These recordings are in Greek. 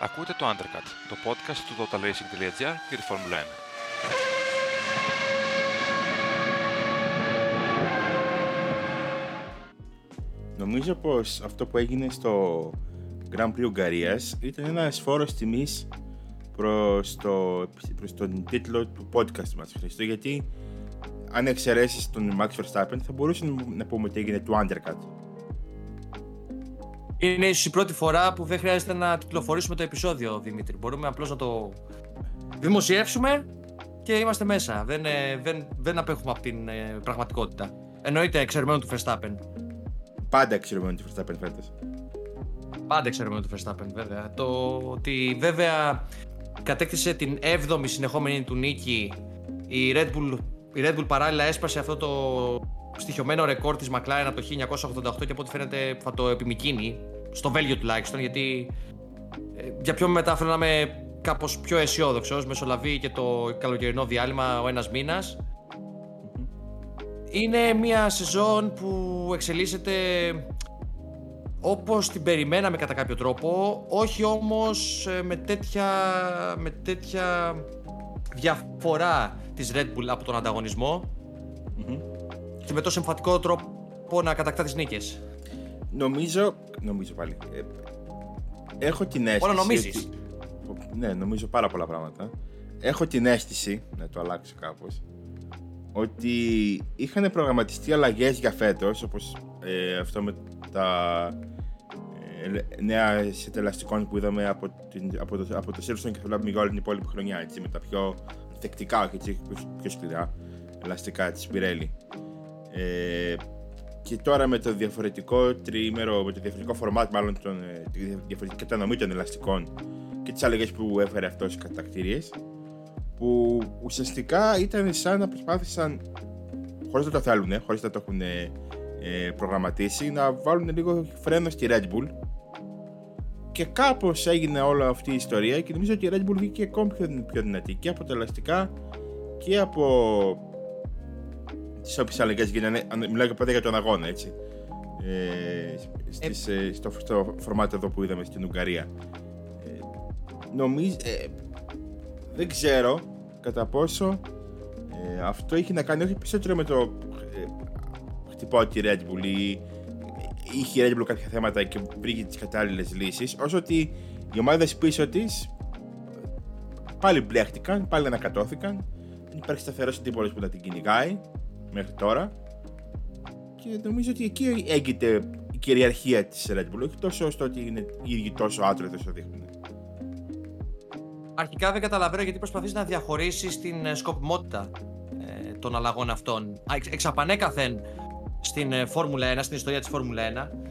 Ακούτε το Undercut, το podcast του totalracing.gr για τη Φόρμουλα 1. Νομίζω πως αυτό που έγινε στο Grand Prix Ουγγαρίας ήταν ένα φόρος τιμής προς, το, προς τον τίτλο του podcast μας Χριστό γιατί αν εξαιρέσεις τον Max Verstappen θα μπορούσαμε να πούμε ότι έγινε του Undercut είναι ίσως η πρώτη φορά που δεν χρειάζεται να κυκλοφορήσουμε το επεισόδιο, Δημήτρη. Μπορούμε απλώς να το δημοσιεύσουμε και είμαστε μέσα. Δεν, ε, δεν, δεν απέχουμε από την ε, πραγματικότητα. Εννοείται εξαιρεμένο του Verstappen. Πάντα εξαιρεμένο του Verstappen φέτος. Πάντα εξαιρεμένο του Verstappen, βέβαια. Το ότι βέβαια κατέκτησε την 7η συνεχόμενη του νίκη η Red Bull, η Red Bull παράλληλα έσπασε αυτό το στοιχειωμένο ρεκόρ της McLaren από το 1988 και από ό,τι φαίνεται θα το επιμικίνει, στο Βέλγιο τουλάχιστον, γιατί ε, για πιο μετά θέλω να είμαι κάπως πιο αισιόδοξος, μεσολαβεί και το καλοκαιρινό διάλειμμα ο ένας μήνας. Είναι μια σεζόν που εξελίσσεται όπως την περιμέναμε κατά κάποιο τρόπο, όχι όμως ε, με τέτοια, με τέτοια διαφορά της Red Bull από τον ανταγωνισμο και με τόσο εμφαντικό τρόπο να κατακτά τις νίκες. Νομίζω. Νομίζω πάλι. Ε, έχω την αίσθηση. Όλα νομίζεις. Ναι, νομίζω πάρα πολλά πράγματα. Έχω την αίσθηση, να το αλλάξω κάπως, ότι είχαν προγραμματιστεί αλλαγές για φέτος, όπως ε, αυτό με τα ε, νέα συντελαστικών που είδαμε από, την, από το, από το Silverstone και θα βλέπουμε για όλη την υπόλοιπη χρονιά, έτσι, με τα πιο θεκτικά και πιο, πιο σκληρά ελαστικά της Pirelli. Ε, και τώρα με το διαφορετικό τριήμερο, με το διαφορετικό φορμάτ, μάλλον τον, ε, τη διαφορετική κατανομή των ελαστικών και τις αλλαγές που έφερε αυτός στις κατακτήριες, που ουσιαστικά ήταν σαν να προσπάθησαν, χωρίς να το θέλουν, χωρίς να το έχουν ε, προγραμματίσει, να βάλουν λίγο φρένο στη Red Bull. Και κάπως έγινε όλη αυτή η ιστορία και νομίζω ότι η Red Bull βγήκε ακόμη πιο, πιο δυνατή και από τα ελαστικά και από τις όποιες αλλαγές γίνανε. Μιλάω πάντα για τον αγώνα, έτσι. Ε, στις, ε, στο, στο φορμάτ εδώ που είδαμε στην Ουγγαρία. Ε, νομίζω. Ε, δεν ξέρω κατά πόσο ε, αυτό έχει να κάνει όχι περισσότερο με το ε, χτυπάω τη Red Bull ή είχε η Red Bull κάποια θέματα και βρήκε τις κατάλληλες λύσεις, όσο ότι οι ομάδες πίσω της πάλι μπλέχτηκαν, πάλι ανακατώθηκαν. Δεν υπάρχει σταθερός αντίπολο που να την κυνηγάει μέχρι τώρα και νομίζω ότι εκεί έγκυται η κυριαρχία της Red Bull, όχι τόσο στο ότι είναι οι ίδιοι τόσο άτρωτοι όσο δείχνουν. Αρχικά δεν καταλαβαίνω γιατί προσπαθείς να διαχωρίσεις την ε, σκοπιμότητα ε, των αλλαγών αυτών. Εξ απανέκαθεν στην ε, Φόρμουλα 1, στην ιστορία της Φόρμουλα 1,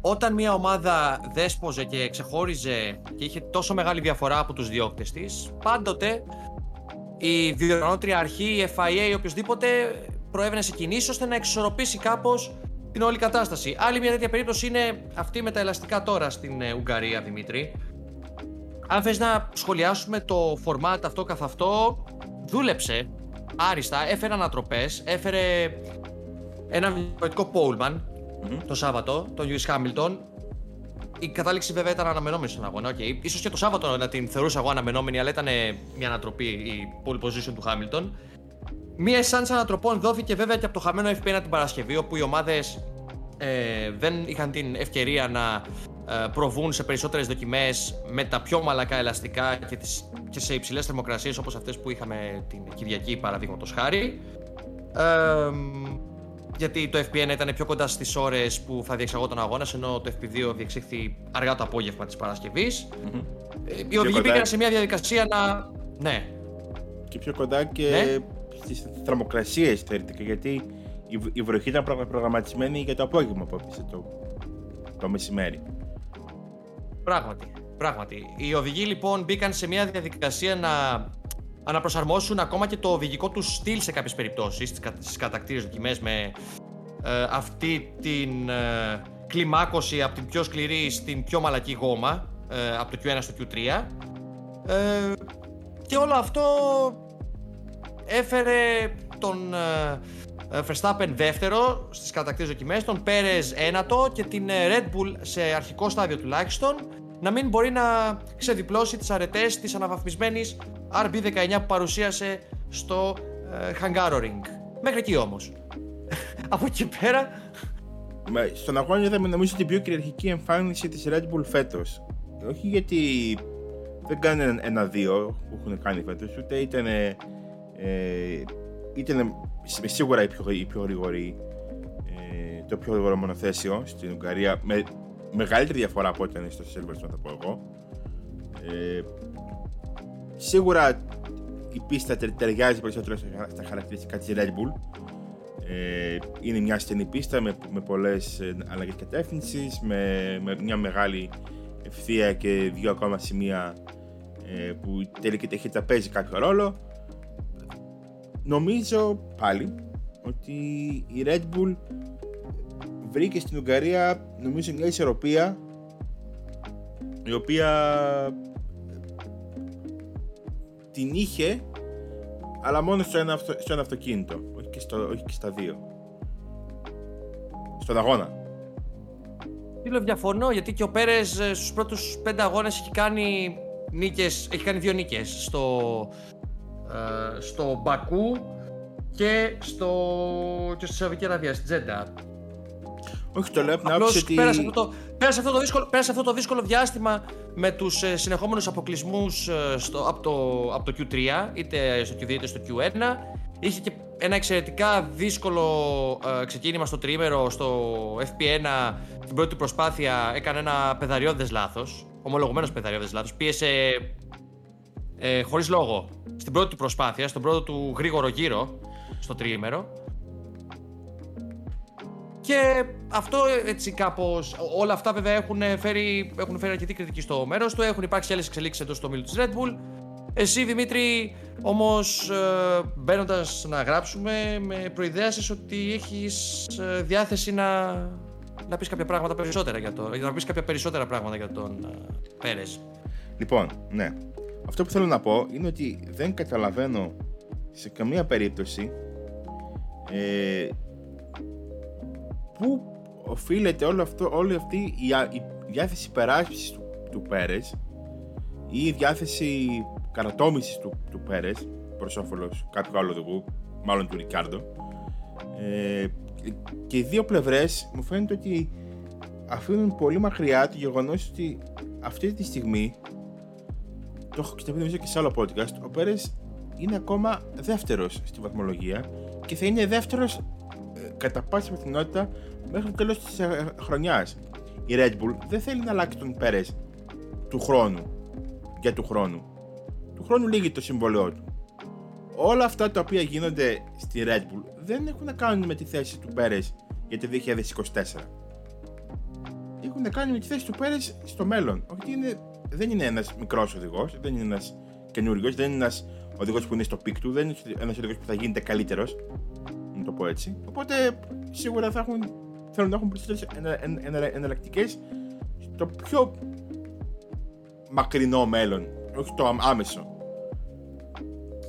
όταν μια ομάδα δέσποζε και ξεχώριζε και είχε τόσο μεγάλη διαφορά από τους διώκτες της, πάντοτε η διοργανώτρια αρχή, η FIA ή οποιοδήποτε προέβαινε σε κινήσεις ώστε να εξισορροπήσει κάπως την όλη κατάσταση. Άλλη μια τέτοια περίπτωση είναι αυτή με τα ελαστικά τώρα στην ε, Ουγγαρία, Δημήτρη. Αν θες να σχολιάσουμε το format αυτό καθ' αυτό, δούλεψε άριστα, έφερε ανατροπές, έφερε ένα διαφορετικό Πόλμαν το Σάββατο, τον Λιούι Χάμιλτον, η κατάληξη βέβαια ήταν αναμενόμενη στον αγώνα. Okay. Ίσως και το Σάββατο να την θεωρούσα εγώ αναμενόμενη, αλλά ήταν μια ανατροπή η pole position του Χάμιλτον. Μία εσάνσα ανατροπών δόθηκε βέβαια και από το χαμένο FP1 την Παρασκευή, όπου οι ομάδες ε, δεν είχαν την ευκαιρία να ε, προβούν σε περισσότερες δοκιμές με τα πιο μαλακά ελαστικά και, τις, και σε υψηλές θερμοκρασίες όπως αυτές που είχαμε την Κυριακή, παραδείγματος χάρη. Ε, γιατί το FP1 ήταν πιο κοντά στις ώρες που θα διεξαγόταν ο αγώνας, ενώ το FP2 διεξήχθη αργά το απόγευμα της Παρασκευής. Mm-hmm. Οι οδηγοί πήγαν σε μια διαδικασία να. Ναι. Και πιο κοντά και ναι. στις θερμοκρασίες θεωρητικά, γιατί η βροχή ήταν προγραμματισμένη για το απόγευμα που έπεσε το, το μεσημέρι. Πράγματι. Πράγματι. Οι οδηγοί λοιπόν μπήκαν σε μια διαδικασία να αναπροσαρμόσουν ακόμα και το οδηγικό τους στυλ σε κάποιες περιπτώσεις στις κατακτήρες δοκιμές με ε, αυτή την ε, κλιμάκωση από την πιο σκληρή στην πιο μαλακή γόμα ε, από το Q1 στο Q3 ε, και όλο αυτό έφερε τον Verstappen δεύτερο στις κατακτήρες δοκιμές, τον Perez ένατο και την Red Bull σε αρχικό στάδιο τουλάχιστον να μην μπορεί να ξεδιπλώσει τις αρετές της αναβαθμισμένης RB19 που παρουσίασε στο ε, Hungaroring. Μέχρι εκεί όμως. Από εκεί πέρα... Με, στον αγώνα είδαμε νομίζω την πιο κυριαρχική εμφάνιση της Red Bull φέτος. Όχι γιατί δεν κάνει ένα-δύο που έχουν κάνει φέτος, ούτε ήταν, ε, ήταν σίγουρα η πιο, η πιο γρήγορη, ε, το πιο γρήγορο μονοθέσιο στην Ουγγαρία, με μεγαλύτερη διαφορά από ό,τι ήταν στο Silverstone θα πω εγώ. Ε, σίγουρα η πίστα ταιριάζει περισσότερο στα χαρακτηριστικά της Red Bull. Ε, είναι μια στενή πίστα με, με πολλές ε, αλλαγές κατεύθυνσης, με, με μια μεγάλη ευθεία και δύο ακόμα σημεία ε, που η τελική ταχύτητα παίζει κάποιο ρόλο. Νομίζω πάλι ότι η Red Bull βρήκε στην Ουγγαρία νομίζω μια ισορροπία η οποία την είχε αλλά μόνο στο ένα, αυτο, στο ένα αυτοκίνητο όχι και, στο, όχι και στα δύο στον αγώνα Φίλο, διαφωνώ γιατί και ο Πέρες ε, στους πρώτους πέντε αγώνες έχει κάνει νίκες, έχει κάνει δύο νίκες στο, ε, στο Μπακού και στο, και στη Σαουδική Αραβία, στην Τζέντα. Όχι, το λέω από ότι... Πέρασε αυτό, το, πέρασε, αυτό το δύσκολο, πέρασε αυτό το δύσκολο διάστημα με τους ε, συνεχόμενους αποκλεισμούς ε, στο, από, το, από το Q3, είτε στο Q2 είτε στο Q1. Είχε και ένα εξαιρετικά δύσκολο ε, ξεκίνημα στο τρίμερο, στο FP1, την πρώτη προσπάθεια έκανε ένα πεδαριώδες λάθος, ομολογουμένος πεδαριώδες λάθος, πίεσε ε, χωρίς λόγο. Στην πρώτη προσπάθεια, στον πρώτο του γρήγορο γύρο, στο τρίμερο και αυτό έτσι κάπως. Όλα αυτά βέβαια έχουν φέρει, έχουν φέρει αρκετή κριτική στο μέρος του. Έχουν υπάρξει άλλες εξελίξεις εντός του ομίλου τη Red Bull. Εσύ Δημήτρη, όμως ε, μπαίνοντας να γράψουμε, με προειδέασες ότι έχεις ε, διάθεση να, να πεις κάποια πράγματα περισσότερα για το. να πεις κάποια περισσότερα πράγματα για τον ε, Πέρες. Λοιπόν, ναι. Αυτό που θέλω να πω είναι ότι δεν καταλαβαίνω σε καμία περίπτωση ε, πού οφείλεται όλο αυτό, όλη αυτή η, η διάθεση υπεράσπισης του, του Πέρες ή η διάθεση καρατόμησης του, του Πέρες προς όφελος κάποιου άλλου οδηγού, μάλλον του Ρικάρντο. Ε, και οι δύο πλευρές μου φαίνεται ότι αφήνουν πολύ μακριά το γεγονός ότι αυτή τη στιγμή το έχω ξαναπεί και σε άλλο podcast ο Πέρες είναι ακόμα δεύτερος στη βαθμολογία και θα είναι δεύτερος κατά πάσα πιθανότητα μέχρι το τέλος της ε, χρονιάς. Η Red Bull δεν θέλει να αλλάξει τον Πέρες του χρόνου. Για του χρόνου. Του χρόνου λύγει το συμβολαιό του. Όλα αυτά τα οποία γίνονται στη Red Bull δεν έχουν να κάνουν με τη θέση του Πέρες για το 2024. Έχουν να κάνουν με τη θέση του Πέρες στο μέλλον. Όχι, είναι, δεν είναι ένας μικρός οδηγός, δεν είναι ένας καινούριο, δεν είναι ένας οδηγός που είναι στο peak του, δεν είναι ένας οδηγός που θα γίνεται καλύτερος να το πω έτσι. Οπότε σίγουρα θα έχουν, θέλουν να έχουν περισσότερες εναλλακτικές στο πιο μακρινό μέλλον, όχι το άμεσο.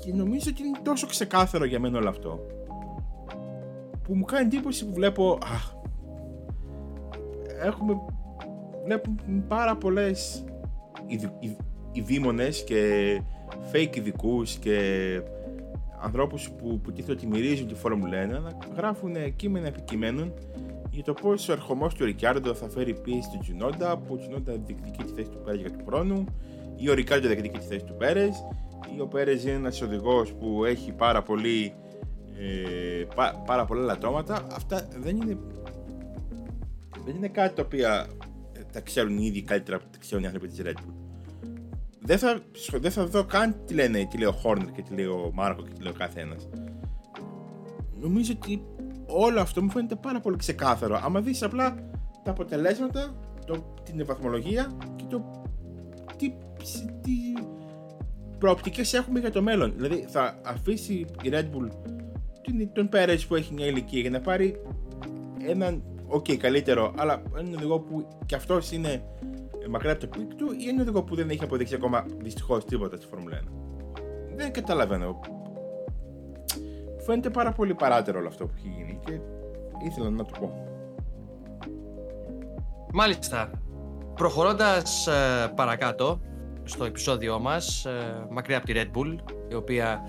Και νομίζω ότι είναι τόσο ξεκάθαρο για μένα όλο αυτό που μου κάνει εντύπωση που βλέπω αχ, έχουμε βλέπουμε πάρα πολλές ειδήμονες και fake ειδικούς και ανθρώπους που, που τίθεται ότι μυρίζουν τη Φόρμουλα 1 να γράφουν κείμενα επικειμένων για το πώς ο ερχομός του Ρικιάρντο θα φέρει πίεση του Τζινόντα, που ο Τζινόντα διεκδικεί τη θέση του Πέρες για του χρόνου, ή ο Ρικάρντο διεκδικεί τη θέση του Πέρες, ή ο Πέρες είναι ένας οδηγός που έχει πάρα, πολύ, ε, πά, πάρα πολλά λατώματα. Αυτά δεν είναι, δεν είναι κάτι τα οποία τα ξέρουν οι ίδιοι καλύτερα από τα ξέρουν οι άνθρωποι της Red Bull δεν θα, δεν θα δω καν τι λένε, τι λέει ο Χόρνερ και τι λέει ο Μάρκο και τι λέει ο καθένας. Νομίζω ότι όλο αυτό μου φαίνεται πάρα πολύ ξεκάθαρο. Άμα δεις απλά τα αποτελέσματα, το, την βαθμολογία και το τι, τι προοπτικές έχουμε για το μέλλον. Δηλαδή θα αφήσει η Red Bull τον Πέρες που έχει μια ηλικία για να πάρει έναν OK καλύτερο αλλά έναν οδηγό που κι αυτός είναι μακριά από το peak του ή είναι οδηγό που δεν έχει αποδείξει ακόμα δυστυχώς τίποτα στη Φόρμουλα 1. Δεν καταλαβαίνω. Φαίνεται πάρα πολύ παράταιρο όλο αυτό που έχει γίνει και ήθελα να το πω. Μάλιστα. προχωρώντας ε, παρακάτω στο επεισόδιό μας, ε, μακριά από τη Red Bull, η οποία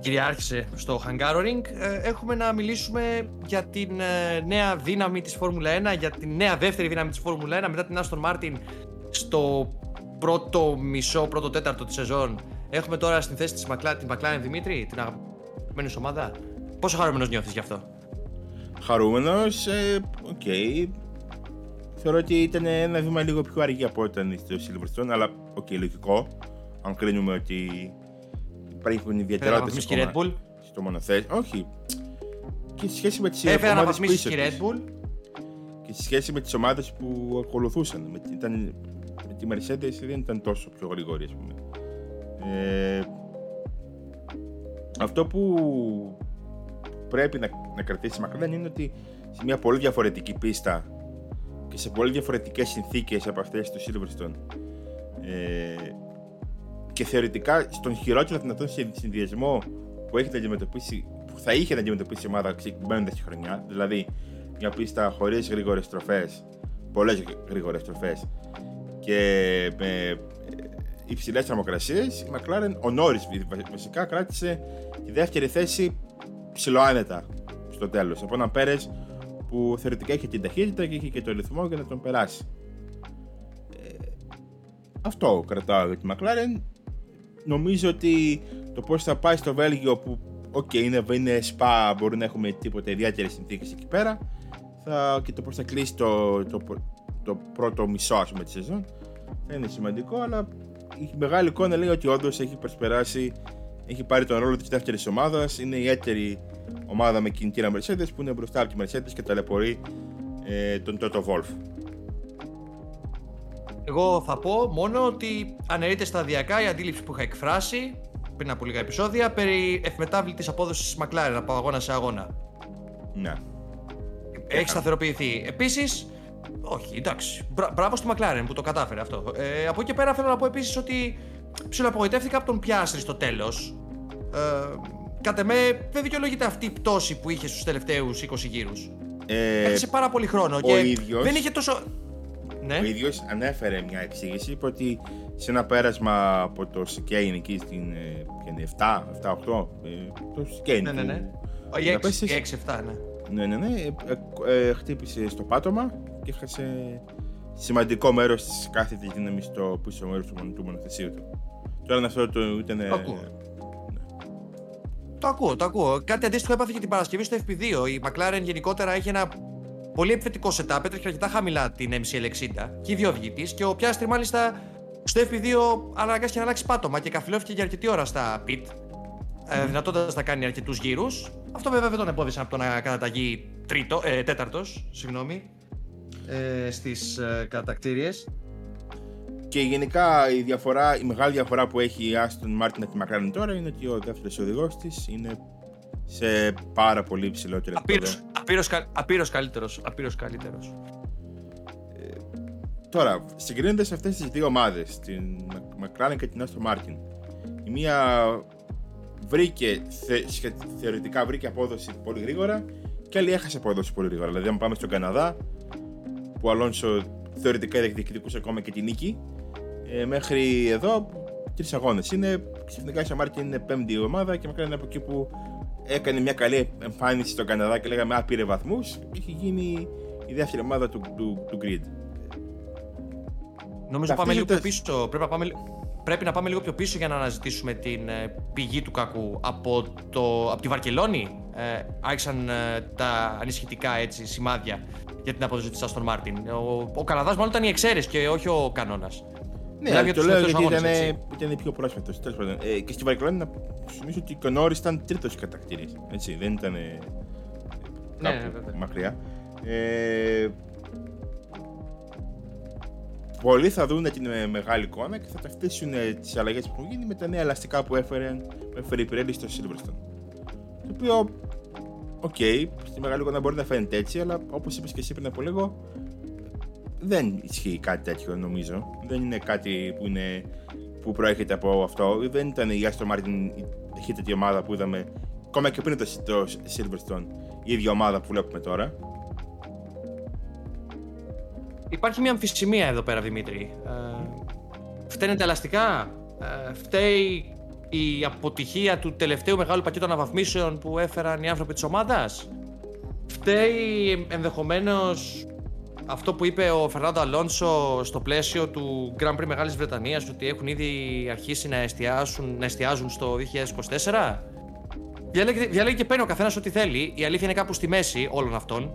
κυριάρχησε στο Hungaroring, ε, έχουμε να μιλήσουμε για την ε, νέα δύναμη της Φόρμουλα 1, για την νέα δεύτερη δύναμη της Φόρμουλα 1 μετά την Aston Martin στο πρώτο μισό, πρώτο τέταρτο της σεζόν. Έχουμε τώρα στην θέση της McLaren, την McLaren Δημήτρη, την αγαπημένη σου ομάδα. Πόσο χαρούμενος νιώθεις γι' αυτό; Χαρούμενος, ε, οκ. Θεωρώ ότι ήταν ένα βήμα λίγο πιο αργή από ό,τι ήταν στο Silverstone, αλλά οκ, λογικό. Αν κρίνουμε ότι υπάρχουν ιδιαιτερότητες Έφερε Red Bull. στο μονοθέσιο. Όχι. Και σε σχέση με τις Έφερε ομάδες αναβαθμίσεις πίσω και η της. Red Bull. Και σε σχέση με τις ομάδες που ακολουθούσαν. Με, ήταν, με τη Mercedes δεν ήταν τόσο πιο γρήγορη, ας πούμε. Ε, αυτό που πρέπει να, να κρατήσει η McLaren είναι ότι σε μια πολύ διαφορετική πίστα και σε πολύ διαφορετικές συνθήκες από αυτές του Silverstone ε, και θεωρητικά στον χειρότερο δυνατόν συνδυασμό που, έχει να αντιμετωπίσει, που θα είχε να αντιμετωπίσει η ομάδα ξεκινώντας τη χρονιά, δηλαδή μια πίστα χωρίς γρήγορες στροφές, πολλές γρήγορες στροφές και με υψηλές θερμοκρασίες, η McLaren, ο Νόρι βασικά κράτησε τη δεύτερη θέση ψηλοάνετα στο τέλος. Από έναν Πέρες που θεωρητικά είχε την ταχύτητα και είχε και το ρυθμό για να τον περάσει. Ε, αυτό κρατάω για τη McLaren. Νομίζω ότι το πώς θα πάει στο Βέλγιο που Οκ, είναι, είναι Spa, μπορεί να έχουμε τίποτα ιδιαίτερες συνθήκες εκεί πέρα. Θα, και το πώς θα κλείσει το, το, το, πρώτο μισό ας πούμε, της σεζόν θα είναι σημαντικό. Αλλά η μεγάλη εικόνα λέει ότι όντως έχει προσπεράσει, έχει πάρει τον ρόλο της δεύτερης ομάδας. Είναι η έτερη ομάδα με κινητήρα Mercedes που είναι μπροστά από τη Mercedes και ταλαιπωρεί ε, τον Toto Wolf. Εγώ θα πω μόνο ότι αναιρείται σταδιακά η αντίληψη που είχα εκφράσει πριν από λίγα επεισόδια περί ευμετάβλητης απόδοσης της McLaren από αγώνα σε αγώνα. Ναι. Έχει σταθεροποιηθεί. Επίσης, όχι, εντάξει. Μπρα, μπράβο στη McLaren που το κατάφερε αυτό. Ε, από εκεί και πέρα θέλω να πω επίσης ότι ψιλοαπογοητεύτηκα από τον Πιάστρη στο τέλος. Ε, Κατ' εμέ δεν δικαιολογείται αυτή η πτώση που είχε στους τελευταίους 20 γύρους. Ε, Έχασε πάρα πολύ χρόνο και ίδιος- δεν είχε τόσο. Ναι. Ο ίδιος ανέφερε μια εξήγηση, είπε ότι σε ένα πέρασμα από το Σικέιν εκεί στην. ε, ποια είναι, 7, 7, 8. ε, το Σικέιν. Ναι, ναι, ναι. που- Όχι, να πες 6, εσύ. 6-7, ναι. Ναι, ναι, ναι. ε, ε, ε, χτύπησε στο πάτωμα και έχασε σημαντικό μέρος της κάθετης δύναμης στο πίσω μέρος του, μονο- του μονοθεσίου του. Τώρα αυτό το ήταν. ε, Το ακούω. Το ακούω, το ακούω. Κάτι αντίστοιχο έπαθε και την Παρασκευή στο FP2. Η McLaren γενικότερα έχει ένα πολύ επιθετικό setup, έτρεχε αρκετά χαμηλά την MCL60 και οι δύο βγήτη. Και ο Πιάστρη μάλιστα στο FP2 αναγκάστηκε να αλλάξει πάτωμα και καφυλώθηκε για αρκετή ώρα στα pit. Ε, δυνατώντα να κάνει αρκετούς γύρους. Αυτό βέβαια δεν τον εμπόδισε από το να καταταγεί τρίτο, ε, τέταρτος, συγγνώμη, ε, στις ε, κατακτήριες. Και γενικά η, διαφορά, η μεγάλη διαφορά που έχει η Aston Martin από τη McLaren τώρα είναι ότι ο δεύτερος οδηγός της είναι σε πάρα πολύ υψηλότερο επίπεδο. Απείρως, απείρως, κα- απείρως καλύτερος, απείρως καλύτερος. Τώρα, συγκρίνοντα αυτές τις δύο ομάδες, την McLaren και την Aston Martin, η μία βρήκε, θε, σχε- θεωρητικά βρήκε απόδοση πολύ γρήγορα και άλλη έχασε απόδοση πολύ γρήγορα. Δηλαδή, αν πάμε στον Καναδά, που ο Αλόνσο θεωρητικά διεκδικούσε ακόμα και τη νίκη, ε, μέχρι εδώ τρεις αγώνες. Είναι ξαφνικά η Aston Martin είναι πέμπτη ομάδα και McLaren είναι από εκεί που έκανε μια καλή εμφάνιση στον Καναδά και λέγαμε Α, πήρε βαθμούς και έχει γίνει η δεύτερη ομάδα του, του, του grid. Νομίζω πάμε λίγο πιο Ταυτίζοντας- πίσω. Πρέπει να πάμε, πρέπει να πάμε λίγο πιο πίσω για να αναζητήσουμε την ε, πηγή του κακού. Από, το, από τη Βαρκελόνη ε, άρχισαν ε, τα ανησυχητικά έτσι, σημάδια για την απόδοση της Aston Martin. Ο, ο Καναδάς μάλλον ήταν η εξαίρεση και όχι ο κανόνας. Ναι, Μιλάμε για το τους λέω τελευταίους γιατί αγώνες, ήταν, έτσι. ήταν πιο πρόσφατο. Τέλος πάντων. Ε, και στη Βαρκελόνη να σου θυμίσω ότι ο Νόρι ήταν τρίτος κατακτήρη. Έτσι, δεν ήταν. Ε, Ναι, κάπου βέβαια. μακριά. Ε, πολλοί θα δουν την ε, μεγάλη εικόνα και θα ταυτίσουν τις αλλαγές που έχουν γίνει με τα νέα ελαστικά που έφερε, που έφερε η Pirelli στο Silverstone. Το οποίο, οκ, στη μεγάλη εικόνα μπορεί να φαίνεται έτσι, αλλά όπως είπες και εσύ πριν από λίγο, δεν ισχύει κάτι τέτοιο νομίζω. Δεν είναι κάτι που, είναι, που προέρχεται από αυτό. Δεν ήταν η Aston Martin η ταχύτατη ομάδα που είδαμε ακόμα και πριν το, το Silverstone. Η ίδια ομάδα που βλέπουμε τώρα. υπάρχει μια αμφισημία εδώ πέρα, Δημήτρη. Ε, φταίνε τα ελαστικά, ε, φταίει η αποτυχία του τελευταίου μεγάλου πακέτου αναβαθμίσεων που έφεραν οι άνθρωποι της ομάδας; Φταίει ενδεχομένως αυτό που είπε ο Φερνάντο Αλόνσο στο πλαίσιο του Grand Prix Μεγάλης Βρετανίας ότι έχουν ήδη αρχίσει να, εστιάσουν, να εστιάζουν στο 2024. Διαλέγει, διαλέγει και παίρνει ο καθένας ό,τι θέλει. Η αλήθεια είναι κάπου στη μέση όλων αυτών.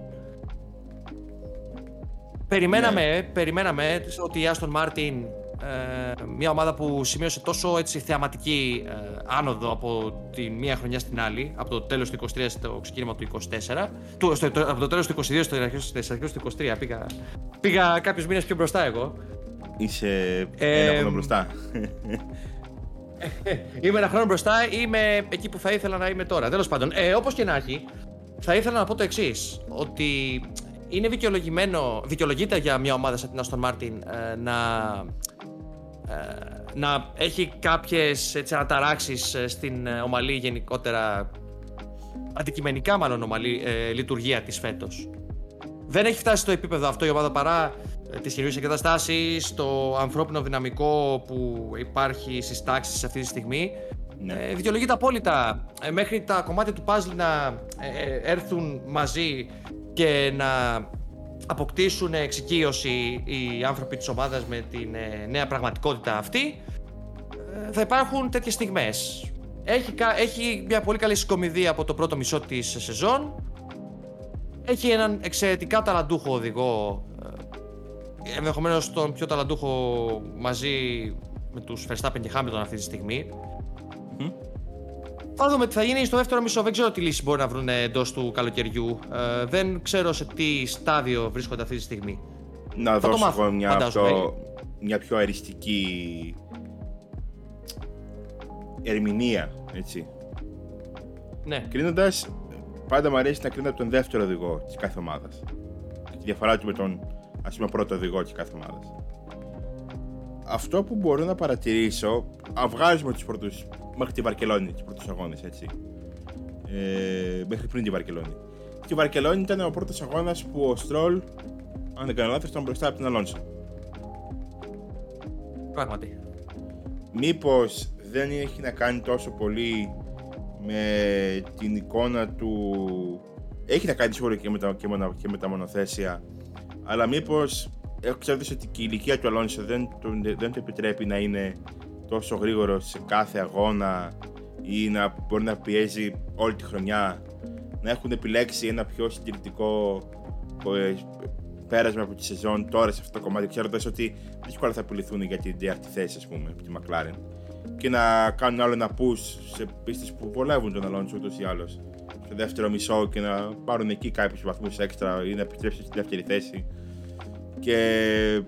Περιμέναμε, Ναι. περιμέναμε ότι η Aston Martin, ε, μια ομάδα που σημείωσε τόσο έτσι θεαματική ε, άνοδο από τη μία χρονιά στην άλλη, από το τέλος του 23 στο ξεκίνημα του 24, του, στο, το- από το τέλος του 22 στο αρχές στο αρχές του 23, πήγα, πήγα κάποιους μήνες πιο μπροστά εγώ. Είσαι Ε, ένα χρόνο μπροστά. Είμαι ένα χρόνο μπροστά, είμαι εκεί που θα ήθελα να είμαι τώρα. Τέλος πάντων, ε, όπως και να έχει, θα ήθελα να πω το εξής: Ότι είναι δικαιολογημένο, δικαιολογείται για μια ομάδα σαν την Aston Martin ε, να, ε, να έχει κάποιες έτσι, αναταράξεις ε, στην ε, ομαλή γενικότερα αντικειμενικά μάλλον ομαλή ε, λειτουργία της φέτος. Δεν έχει φτάσει στο επίπεδο αυτό η ομάδα παρά ε, τις χειρίες εγκαταστάσεις, το ανθρώπινο δυναμικό που υπάρχει στις τάξεις αυτή τη στιγμή. Ναι. Ε, δικαιολογείται απόλυτα ε, μέχρι τα κομμάτια του puzzle να ε, ε, έρθουν μαζί και να αποκτήσουν εξοικείωση οι άνθρωποι της ομάδας με την ε, νέα πραγματικότητα αυτή ε, θα υπάρχουν τέτοιες στιγμές. Έχει, κα- έχει μια πολύ καλή συγκομιδή από το πρώτο μισό της σεζόν. Έχει έναν εξαιρετικά ταλαντούχο οδηγό, ε, ενδεχομένως τον πιο ταλαντούχο μαζί με τους Verstappen και Hamilton αυτή τη στιγμή. Μμμ. Θα δούμε τι θα γίνει στο δεύτερο μισό. Δεν ξέρω τι λύση μπορεί να βρουν εντός του καλοκαιριού. Ε, δεν ξέρω σε τι στάδιο βρίσκονται αυτή τη στιγμή. να το δώσω μάθω, εγώ μια, φαντάζομαι. πιο, μια πιο αριστική ερμηνεία, έτσι. Ναι. Κρίνοντας, πάντα μου αρέσει να κρίνω από τον δεύτερο οδηγό της κάθε ομάδας. Τη διαφορά του με τον ας πούμε πρώτο οδηγό της κάθε ομάδας. Αυτό που μπορώ να παρατηρήσω, αν βγάζουμε τους πρώτους μέχρι τη Βαρκελόνη, του πρώτου αγώνε, έτσι. Ε, μέχρι πριν τη Βαρκελόνη. Στη Βαρκελόνη ήταν ο πρώτος αγώνας που ο Στρόλ, αν δεν κάνω λάθος, ήταν μπροστά από τον Αλόνσο. Πράγματι. Μήπως δεν έχει να κάνει τόσο πολύ με την εικόνα του... Έχει να κάνει σίγουρα και με τα, και με, τα- και με τα μονοθέσια, αλλά μήπως έχω ξέρετε ότι και η ηλικία του Αλόνσο δεν, του- δεν του επιτρέπει να είναι τόσο γρήγορο σε κάθε αγώνα ή να μπορεί να πιέζει όλη τη χρονιά να έχουν επιλέξει ένα πιο συντηρητικό ε, πέρασμα από τη σεζόν τώρα σε αυτό το κομμάτι, ξέροντας ότι δύσκολα θα πουληθούν για την τέταρτη θέση, ας πούμε, από τη McLaren. Και να κάνουν άλλο ένα push σε πίστες που βολεύουν τον Αλόνσο ούτως ή άλλως. Στο δεύτερο μισό και να πάρουν εκεί κάποιους βαθμούς έξτρα ή να επιστρέψουν στη δεύτερη θέση. Και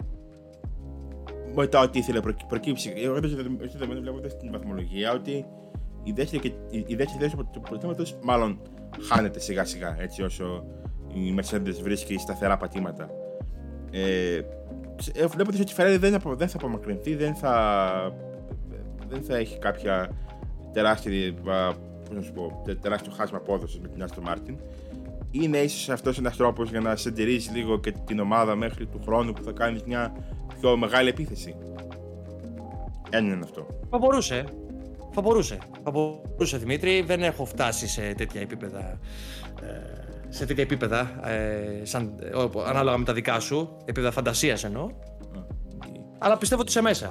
μετά ό,τι ήθελε να προκύ- προκύψει. Εγώ δεν δεδομένο βλέποντα την βαθμολογία ότι η δεύτερη, και, η, η δεύτερη θέση του πρωτεύματο μάλλον χάνεται σιγά σιγά έτσι όσο η Mercedes βρίσκει σταθερά πατήματα. Ε, ξε- ε, βλέποντας ότι η Ferrari δεν, απο- δεν θα απομακρυνθεί, δεν θα, δεν θα έχει κάποια τεράστια, α, πώς να σου πω, τε- τεράστιο χάσμα απόδοσης με την Aston Martin. Είναι ίσως αυτός ένας τρόπος για να συντηρήσει λίγο και την ομάδα μέχρι του χρόνου που θα κάνεις μια πιο μεγάλη επίθεση. Ένα είναι αυτό. Θα μπορούσε. Θα μπορούσε. Θα μπορούσε, Δημήτρη. Δεν έχω φτάσει σε τέτοια επίπεδα. ε, σε τέτοια επίπεδα, ε, σαν, ε, όπου- ανάλογα με τα δικά σου, επίπεδα φαντασίας εννοώ. Α, οκ. Αλλά πιστεύω ότι είσαι μέσα.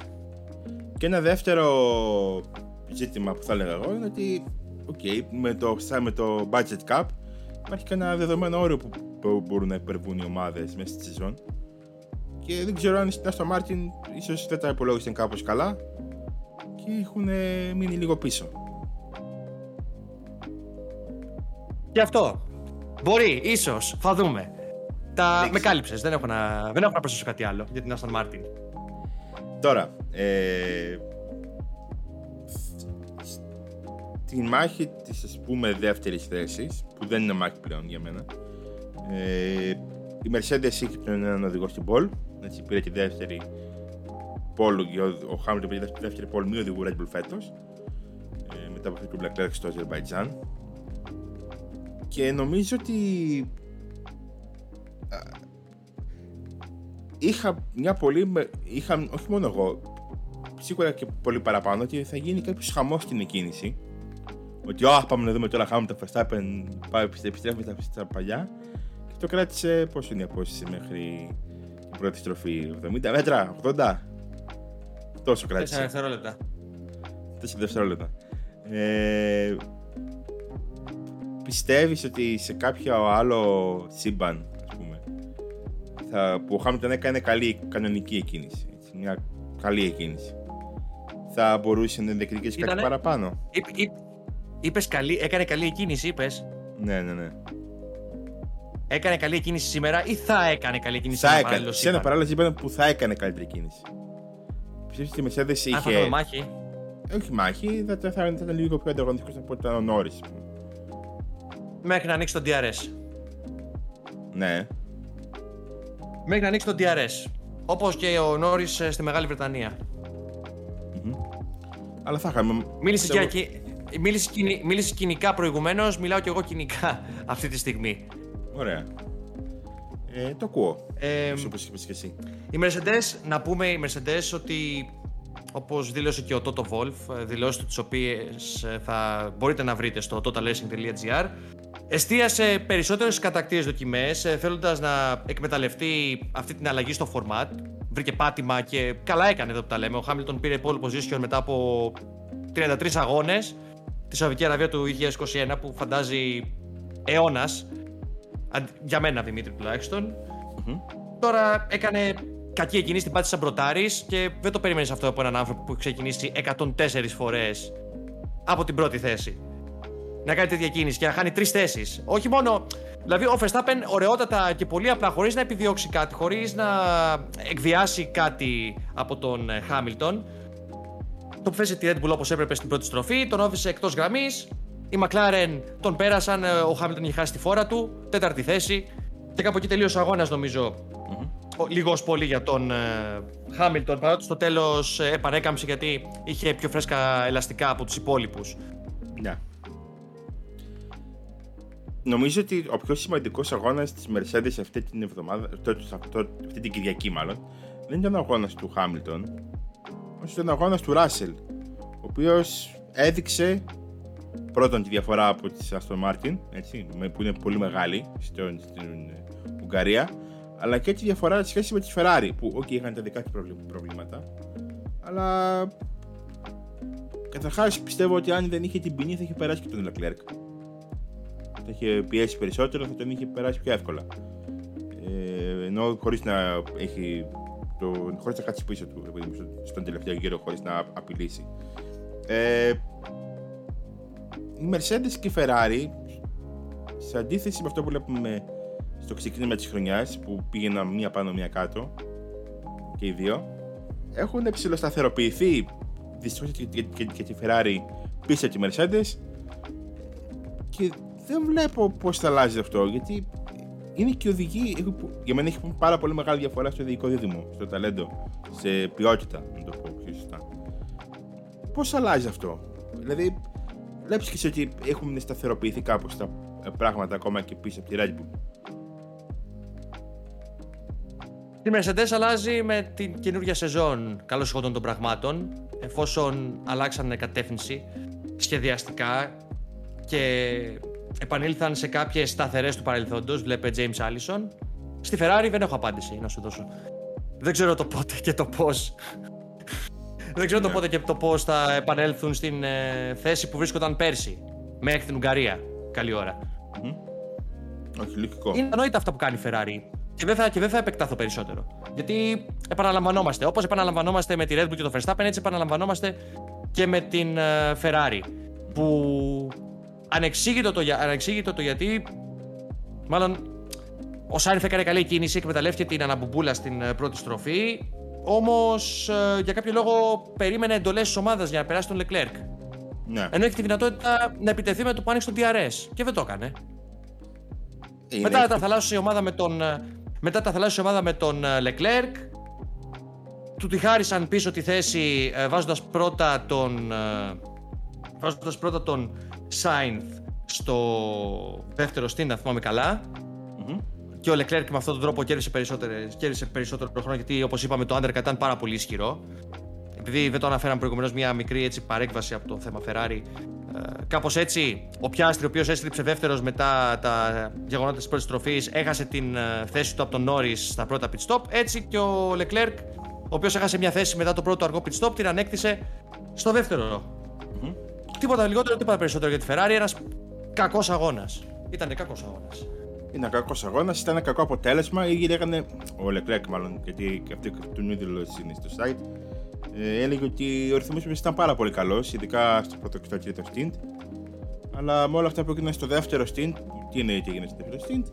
Και ένα δεύτερο ζήτημα που θα έλεγα εγώ είναι ότι okay, με, το, σαν με το budget cap υπάρχει και ένα δεδομένο όριο που, που μπορούν να υπερβούν οι ομάδες μέσα στη σεζόν και δεν ξέρω αν στην Aston Martin ίσως δεν τα υπολόγισαν κάπως καλά και έχουν ε, μείνει λίγο πίσω. Και αυτό. Μπορεί, ίσως. Θα δούμε. Τα... Δεν Με ξέρω. κάλυψες. Δεν, έχω να... δεν έχω να προσθέσω κάτι άλλο για την Aston Martin. Τώρα, ε, τη μάχη της ας πούμε δεύτερης θέσης, που δεν είναι μάχη πλέον για μένα, ε, η Mercedes είχε τον έναν οδηγό στην Πολ, έτσι πήρε τη δεύτερη πόλου και ο, ο Hamilton πήρε τη δεύτερη πόλου μη οδηγού Red Bull φέτος, ε, μετά από αυτό του Leclerc στο Αζερβαϊτζάν. Και νομίζω ότι α, είχα μια πολύ. Είχα, όχι μόνο εγώ, σίγουρα και πολύ παραπάνω, ότι θα γίνει κάποιος χαμός στην εκκίνηση. Ότι, Ω, πάμε να δούμε τώρα χάμε τα Verstappen, πάμε, επιστρέφουμε στα, στα παλιά. Και το κράτησε, πόσο είναι η απόσταση μέχρι την πρώτη στροφή, 70 μέτρα, 80. Τόσο κράτησε. 4 δευτερόλεπτα. 4 δευτερόλεπτα. Ε, πιστεύεις ότι σε κάποιο άλλο σύμπαν, ας πούμε, θα, που ο Χάμιλτον έκανε καλή κανονική εκκίνηση, έτσι, μια καλή εκκίνηση, θα μπορούσε να διεκδικήσει κάτι Ήτανε- παραπάνω; Είπε, είπε, είπες καλή, έκανε καλή εκκίνηση, είπες. Ναι, ναι, ναι. Έκανε καλή εκκίνηση σήμερα ή θα έκανε καλή εκκίνηση Θα σε ένα έκανε, παράλληλο σε ένα σύμπαν; παράλληλο σύμπαν που θα έκανε καλύτερη κίνηση. Πιστεύεις ότι η Mercedes Αν θα είχε... δούμε μάχη; Όχι μάχη, θα, θα, θα ήταν λίγο πιο ανταγωνιστικός από ότι ήταν ο Νόρις. Μέχρι να ανοίξει το DRS. Ναι. Μέχρι να ανοίξει το DRS. Όπως και ο Νόρι στη Μεγάλη Βρετανία. Αλλά θα είχαμε... Μίλησε, πιστεύω- για, κι- μίλησε, κοινι- μίλησε κοινικά προηγουμένως, μιλάω κι εγώ κοινικά αυτή τη στιγμή. Ωραία. Ε, το ακούω. Ε, όπως είπες και εσύ. Οι Mercedes, να πούμε οι Mercedes ότι όπως δήλωσε και ο Toto Wolff, ε, δηλώσεις του τις οποίες ε, θα μπορείτε να βρείτε στο totalracing.gr εστίασε περισσότερο στις κατακτήρες δοκιμές ε, θέλοντας να εκμεταλλευτεί αυτή την αλλαγή στο format βρήκε πάτημα και καλά έκανε εδώ που τα λέμε ο Hamilton πήρε pole position μετά από 33 αγώνες τη Σαουδική Αραβία του 2021 που φαντάζει αιώνας Αντ- για μένα Δημήτρη τουλάχιστον Τώρα έκανε κακή εκείνη, την πάτησε σαν μπροτάρης και δεν το περίμενες αυτό από έναν άνθρωπο που έχει ξεκινήσει 104 φορές από την πρώτη θέση. Να κάνει τέτοια κίνηση και να χάνει τρεις θέσεις. Όχι μόνο. Δηλαδή, ο Verstappen ωραιότατα και πολύ απλά, χωρίς να επιδιώξει κάτι, χωρίς να εκβιάσει κάτι από τον ε, Hamilton, τοποθέτησε τη Red Bull όπως έπρεπε στην πρώτη στροφή, τον όφησε εκτός γραμμής. Οι McLaren τον πέρασαν, ε, ο Hamilton είχε χάσει τη φόρα του, τέταρτη θέση. Και κάπου εκεί τελείωσε ο αγώνας, νομίζω. Ο- Λίγος ως πολύ για τον ε, Hamilton, παρότι στο τέλος ε, επανέκαμψε γιατί είχε πιο φρέσκα ελαστικά από τους υπόλοιπους. Ναι. Νομίζω ότι ο πιο σημαντικός αγώνας της Mercedes αυτή την εβδομάδα, το, αυτό, αυτή την Κυριακή μάλλον, δεν ήταν ο αγώνας του Χάμιλτον, όσο ήταν ο αγώνας του Ράσελ, ο οποίος έδειξε πρώτον τη διαφορά από τη Aston Martin, έτσι, με- που είναι πολύ μεγάλη στον- στην ε, Ουγγαρία, αλλά και τη διαφορά σε σχέση με τη Ferrari, που okay, είχαν τα δικά του προβλη- προβλήματα, αλλά Καταρχάς, πιστεύω ότι αν δεν είχε την ποινή θα είχε περάσει και τον Leclerc. Θα είχε πιέσει περισσότερο, θα τον είχε περάσει πιο εύκολα. Ε, ενώ χωρίς να έχει. Το, χωρίς να κάτσει πίσω του, ρε παιδί μου, στον- στον τελευταίο γύρο, χωρίς να απειλήσει. Ε, η Mercedes και η Ferrari, σε αντίθεση με αυτό που βλέπουμε στο ξεκίνημα της χρονιάς, που πήγαιναν μία πάνω μία κάτω, και οι δύο, έχουν ψηλοσταθεροποιηθεί δυστυχώς και, και, και, και τη Ferrari πίσω από τη Mercedes και δεν βλέπω πώς θα αλλάζει αυτό γιατί είναι και οδηγοί, έχουν- για μένα έχει πάρα πολύ μεγάλη διαφορά στο οδηγικό δίδυμο, στο ταλέντο, σε ποιότητα, να το πω πιο σωστά. Πώς αλλάζει αυτό, δηλαδή βλέπεις και εσύ ότι έχουν σταθεροποιηθεί κάπως τα πράγματα ακόμα και πίσω από τη Red Bull. Η Mercedes αλλάζει με την καινούργια σεζόν καλώς εχόντων των πραγμάτων, εφόσον αλλάξαν κατεύθυνση σχεδιαστικά και επανήλθαν σε κάποιες σταθερές του παρελθόντος, βλέπε James Allison. Στη Ferrari δεν έχω απάντηση να σου δώσω. Δεν ξέρω το πότε και το πώς. Δεν ξέρω το Ναι. πότε και το πώς θα επανέλθουν στην ε, θέση που βρίσκονταν πέρσι, μέχρι την Ουγγαρία. Καλή ώρα. Όχι, λογικό. Είναι ανόητα αυτά που κάνει η Ferrari. Και δεν θα, και δεν θα επεκτάθω περισσότερο. Γιατί επαναλαμβανόμαστε. Όπως επαναλαμβανόμαστε με τη Red Bull και το Verstappen, έτσι επαναλαμβανόμαστε και με την ε, Ferrari. Που ανεξήγητο το, για- ανεξήγητο το γιατί. Μάλλον ο Σάινθ έκανε καλή κίνηση, εκμεταλλεύτηκε την αναμπομπούλα στην ε, πρώτη στροφή. Όμως για κάποιο λόγο περίμενε εντολές της ομάδας για να περάσει τον Leclerc. Ναι. Ενώ έχει τη δυνατότητα να επιτεθεί με το που άνοιξε τον DRS. Και δεν το έκανε. Είναι- Μετά τα θαλάσσια ομάδα με τον, ε, μετά τα θαλάσσια ομάδα με τον ε, Leclerc. Του τη χάρισαν πίσω τη θέση ε, βάζοντας πρώτα τον ε, βάζοντας πρώτα τον Sainz στο δεύτερο στήν, αν θυμάμαι καλά. Μμμ. Και ο Leclerc με αυτόν τον τρόπο κέρδισε, κέρδισε περισσότερο χρόνο γιατί όπως είπαμε το undercut ήταν πάρα πολύ ισχυρό. Επειδή δεν το αναφέραμε προηγουμένως μια μικρή έτσι, παρέκβαση από το θέμα Ferrari. Ε, Κάπως έτσι, ο Πιάστρη, ο οποίος έστριψε δεύτερος μετά τα γεγονότα της πρώτης τροφής, έχασε την ε, θέση του από τον Norris στα πρώτα pit stop. Έτσι και ο Leclerc, ο οποίος έχασε μια θέση μετά το πρώτο αργό pit stop, την ανέκτησε στο δευτερο Τίποτα λιγότερο, τίποτα περισσότερο για τη Ferrari. Ένας κακός αγώνας. Ήταν κακός αγώνας. Είναι κακός αγώνας, ήταν ένα κακό αποτέλεσμα. Ή λέγανε. Ο Leclerc, μάλλον, γιατί και αυτή του Noodle είναι στο site. Ε, έλεγε ότι ο ρυθμός ήταν πάρα πολύ καλός, ειδικά στο πρώτο και στο τρίτο stint. Αλλά με όλα αυτά που έγιναν στο δεύτερο stint, τι είναι τι έγινε στο δεύτερο stint,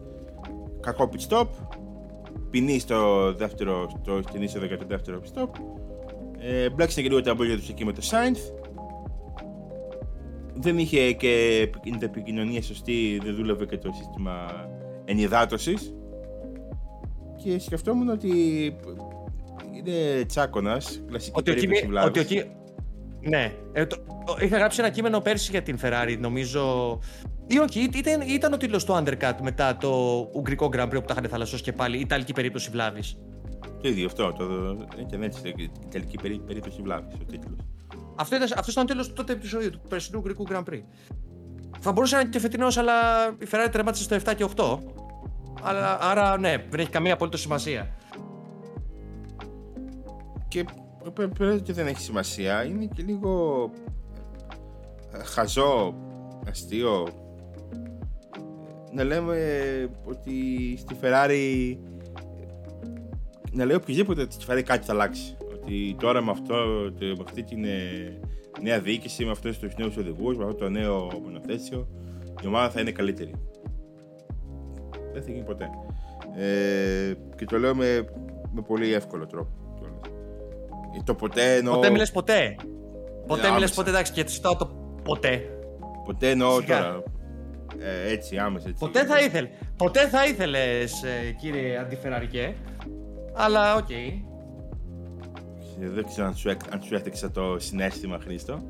κακό pit stop, ποινή στο δεύτερο, στο, στην είσοδο για το δεύτερο pit stop, ε, μπλέξανε και λίγο τα μπόλια τους εκεί με το Sainz, δεν είχε και την επικοινωνία σωστή, δεν δούλευε και το σύστημα ενυδάτωσης και σκεφτόμουν ότι είναι τσάκωνας, κλασική ότι περίπτωση βλάβης. Ότι ο, ναι, ε, το, είχα γράψει ένα κείμενο πέρσι για την Ferrari, νομίζω. Ή όχι, ήταν, ήταν ο τίτλος του Undercut μετά το Ουγγρικό Grand Prix που τα είχαν θαλασσώσει και πάλι, η Ιταλική περίπτωση βλάβης. Το ίδιο αυτό, το, ήταν έτσι, η Ιταλική περίπτωση βλάβης ο τίτλος. Αυτό ήταν, αυτός ήταν ο τέλο του τότε επεισοδίου του περσινού Ουγγρικού Grand Prix. Θα μπορούσε να είναι και φετινός, αλλά η Ferrari τερμάτισε στο 7 και 8. Αλλά, άρα ναι, δεν έχει καμία απολύτω σημασία. Και πρέπει και δεν έχει σημασία. Είναι και λίγο ε, χαζό, αστείο να λέμε ότι στη Ferrari να λέει οποιοδήποτε ότι στη Ferrari κάτι θα αλλάξει. Ότι τώρα με, αυτό, με αυτή την ε, νέα διοίκηση, με αυτούς τους νέους οδηγούς, με αυτό το νέο μονοθέσιο, η ομάδα θα είναι καλύτερη. Δεν θα γίνει ποτέ. Ε, και το λέω με, με πολύ εύκολο τρόπο. Το ποτέ εννοώ. Ποτέ μη λες ποτέ; Ποτέ ε, μη λες ποτέ, εντάξει, και ζητάω το ποτέ. Ποτέ εννοώ τώρα. Ε, έτσι, άμεσα έτσι. Ποτέ θα ήθελε. Ποτέ θα ήθελες, ε, κύριε Αντιφεραρικέ. Αλλά OK. Okay. Δεν ξέρω αν σου, αν σου έθιξα το συνέστημα, Χρήστο.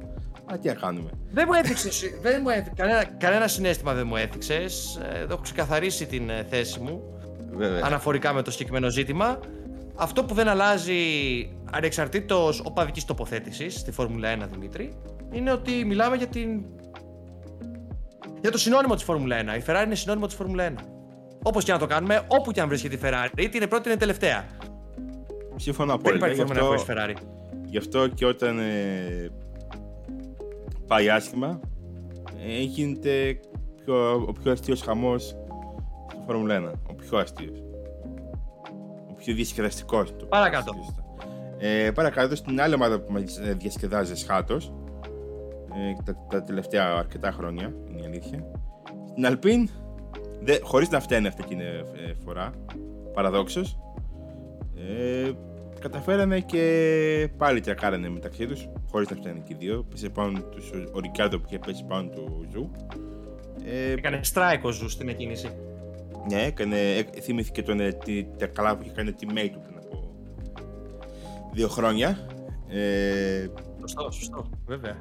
Αλλά τι να κάνουμε. Δεν μου έθιξε. δεν μου έθιξε κανένα, κανένα συνέστημα δεν μου έθιξε. Ε, έχω ξεκαθαρίσει την ε, θέση μου. Βέβαια. Αναφορικά με το συγκεκριμένο ζήτημα. Αυτό που δεν αλλάζει ανεξαρτήτως οπαδικής τοποθέτησης στη Φόρμουλα 1, Δημήτρη, είναι ότι μιλάμε για την... Για το συνώνυμο της Φόρμουλα 1. Η Ferrari είναι συνώνυμο της Φόρμουλα 1. Όπως και να το κάνουμε, όπου και αν βρίσκεται η Ferrari, είτε είναι πρώτη είτε είναι τελευταία. Συμφωνώ απόλυτα. Δεν υπάρχει Φόρμουλα Ferrari. Γι' αυτό και όταν ε, πάει άσχημα, ε, γίνεται πιο, ο πιο αστείος χαμός στη Φόρμουλα 1. Ο πιο αστείος πιο διασκεδαστικός. Παρακάτω. Ε, παρακάτω, στην άλλη ομάδα που μας διασκεδάζει σχάτω. Ε, τα, τα, τελευταία αρκετά χρόνια, είναι η αλήθεια. Στην Αλπίν, χωρίς να φταίνει αυτή την ε, φορά, παραδόξως, ε, καταφέρανε και πάλι τρακάρανε μεταξύ τους, χωρίς να φταίνει και οι δύο. Πέσε πάνω τους ο Ρικάρντο που είχε πέσει πάνω του Ζου. Ε, Έκανε strike ο Ζου στην εκκίνηση. Ναι, έκανε, θυμήθηκε τον, ε, τη, τα καλά που είχε κάνει τη teammate του πριν από δύο χρόνια. Ε, σωστό, σωστό, βέβαια.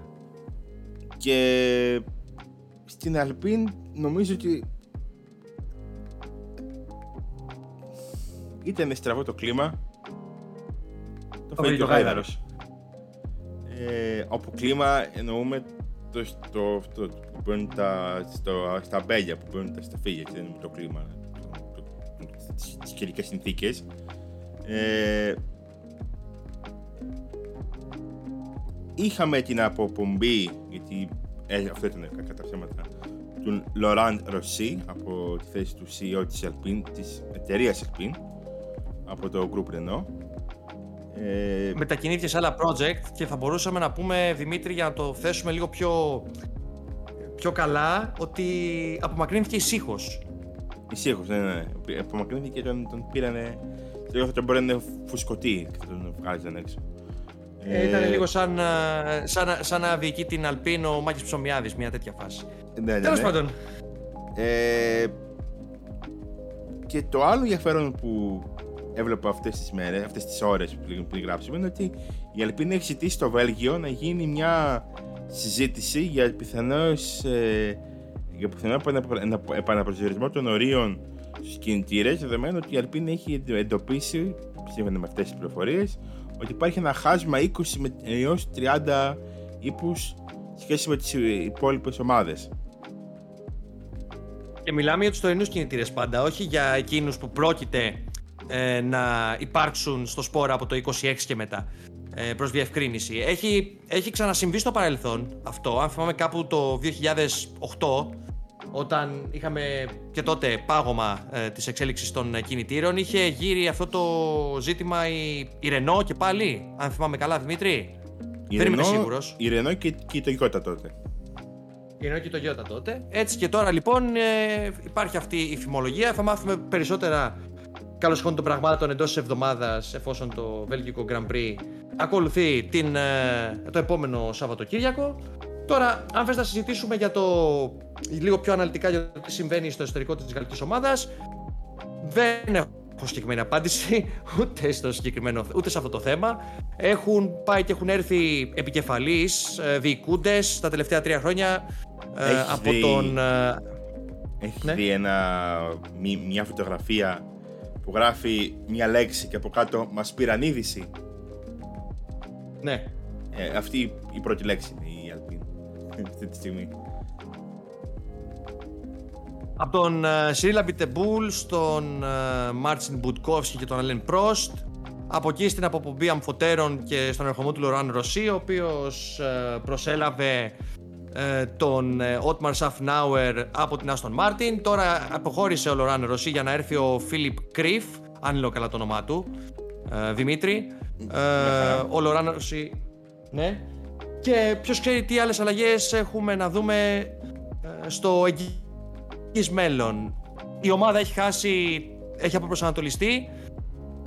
Και στην Αλπίν νομίζω ότι ήταν στραβό το κλίμα. Το φέρει και ο Γάιδαρος. Ε, όπου κλίμα εννοούμε το, το, το, που μπαίνουν τα, στο, στα μπέλια, που μπαίνουν τα σταφύλια και δεν είναι το κλίμα, το, το, τις καιρικές συνθήκες. Ε, είχαμε την αποπομπή, γιατί ε, αυτό ήταν κατά ψέματα, του Λοράν Ρωσί από τη θέση του CEO της, Alpine, της εταιρείας Alpine από το Group Renault ε... Μετακινήθηκες σε άλλα project και θα μπορούσαμε να πούμε, Δημήτρη, για να το θέσουμε λίγο πιο, πιο καλά, ότι απομακρύνθηκε ησύχω. Ησύχω, ναι, ναι. Απομακρύνθηκε και τον, τον πήρανε. Λίγο θα τον μπορεί να είναι φουσκωτή και θα τον βγάλει έξω. Ε, ήταν λίγο σαν, σαν, σαν να διοικεί την Αλπίνο ο Μάκης Ψωμιάδης, μια τέτοια φάση. Ναι, ναι, Τέλος ναι. πάντων. Ε, και το άλλο ενδιαφέρον που έβλεπα αυτές τις μέρες, αυτές τις ώρες που πριν γράψουμε είναι ότι η Αλπίνα έχει ζητήσει στο Βέλγιο να γίνει μια συζήτηση για πιθανώς ε, για πιθανό επαναπροσδιορισμό των ορίων στους κινητήρες, δεδομένου ότι η Alpine έχει εντοπίσει, σύμφωνα με αυτές τις πληροφορίες, ότι υπάρχει ένα χάσμα 20 έως 30 ύπους σχέση με τις υπόλοιπες ομάδες. Και μιλάμε για τους τωρινούς κινητήρες πάντα, όχι για εκείνους που πρόκειται ε, να υπάρξουν στο σπόρο από το 26 και μετά. Ε, προς διευκρίνηση. Έχει, έχει ξανασυμβεί στο παρελθόν αυτό. Αν θυμάμαι κάπου το 2008, όταν είχαμε και τότε πάγωμα ε, της εξέλιξης των κινητήρων, είχε γύρει αυτό το ζήτημα η, η Renault και πάλι, αν θυμάμαι καλά, Δημήτρη. Η Δεν είμαι Renault- σίγουρος. Η Renault και, και το Toyota τότε. Η Renault και το Toyota τότε. Έτσι και τώρα λοιπόν ε, υπάρχει αυτή η φημολογία. Θα μάθουμε περισσότερα καλώς χών των πραγμάτων εντός της εβδομάδας, εφόσον το Βέλγικο Grand Prix ακολουθεί την, ε, το επόμενο Σαββατοκύριακο. Τώρα, αν θες να συζητήσουμε για το λίγο πιο αναλυτικά για το τι συμβαίνει στο εσωτερικό της γαλλικής ομάδας, δεν έχω συγκεκριμένη απάντηση ούτε, στο συγκεκριμένο, ούτε σε αυτό το θέμα. Έχουν πάει και έχουν έρθει επικεφαλείς, ε, διοικούντες τα τελευταία τρία χρόνια ε, Έχεις από δει- τον... ε, Έχεις Ναι. δει ένα, μη- μια φωτογραφία που γράφει μια λέξη και από κάτω μας πήραν είδηση. ναι, Ε, αυτή η πρώτη λέξη είναι η Alpine αυτή τη στιγμή. Από τον ε, Σιρίλ Αμπιτεμπούλ στον ε, Μάρτσιν Μπουτκόφσκι και τον Αλέν Πρόστ. Από εκεί στην αποπομπή αμφωτέρων και στον ερχομό του Λοράν Ρωσί, ο οποίος ε, προσέλαβε ε, τον ε, Ότμαρ Σαφνάουερ από την Άστον Μάρτιν. Τώρα αποχώρησε ο Λοράν Ρωσί για να έρθει ο Φίλιπ Κρίφ, αν λέω καλά το όνομά του, ε, Δημήτρη. Ε, ο Λοράν Ρωσί, ναι. Και ποιος ξέρει τι άλλες αλλαγές έχουμε να δούμε ε, στο εγγύης μέλλον. Η ομάδα έχει χάσει, έχει αποπροσανατολιστεί.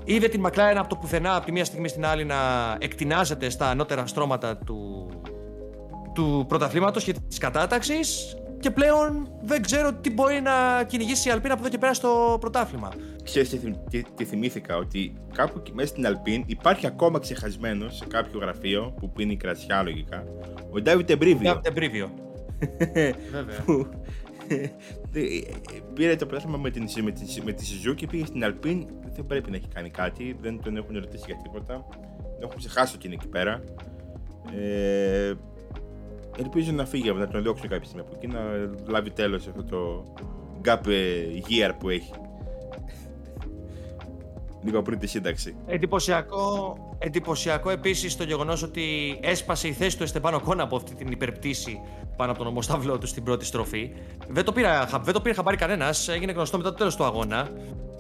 Είδε την McLaren από το πουθενά, από τη μία στιγμή στην άλλη, να εκτινάζεται στα ανώτερα στρώματα του, του πρωταθλήματος και της κατάταξης και πλέον δεν ξέρω τι μπορεί να κυνηγήσει η Αλπίνα από εδώ και πέρα στο πρωτάθλημα. Ξέρεις τι, θυμ- τι, τι θυμήθηκα, ότι κάπου εκεί μέσα στην Alpine υπάρχει ακόμα ξεχασμένο σε κάποιο γραφείο που πίνει κρασιά λογικά, ο Ντάβιτ Εμπρίβιο. Για τεμπρίβιο. Βέβαια. που πήρε το πρωτάθλημα με, την, με, τη, με τη Suzuki, πήγε στην Alpine, δεν πρέπει να έχει κάνει κάτι, δεν τον έχουν ρωτήσει για τίποτα, τον έχουν ξεχάσει ότι είναι εκεί πέρα. Ε, ελπίζω να φύγει, να τον διώξουν κάποια στιγμή από εκεί, να λάβει τέλος αυτό το gap ε, year που έχει. Λίγο πριν τη σύνταξη. Εντυπωσιακό, εντυπωσιακό επίσης το γεγονός ότι έσπασε η θέση του Εστεπάνο Κόνα από αυτή την υπερπτήση πάνω από τον ομοστάβλο του στην πρώτη στροφή. Δεν το, πήρα, χα- δεν το πήρε χαμπάρι κανένας, έγινε γνωστό μετά το τέλος του αγώνα.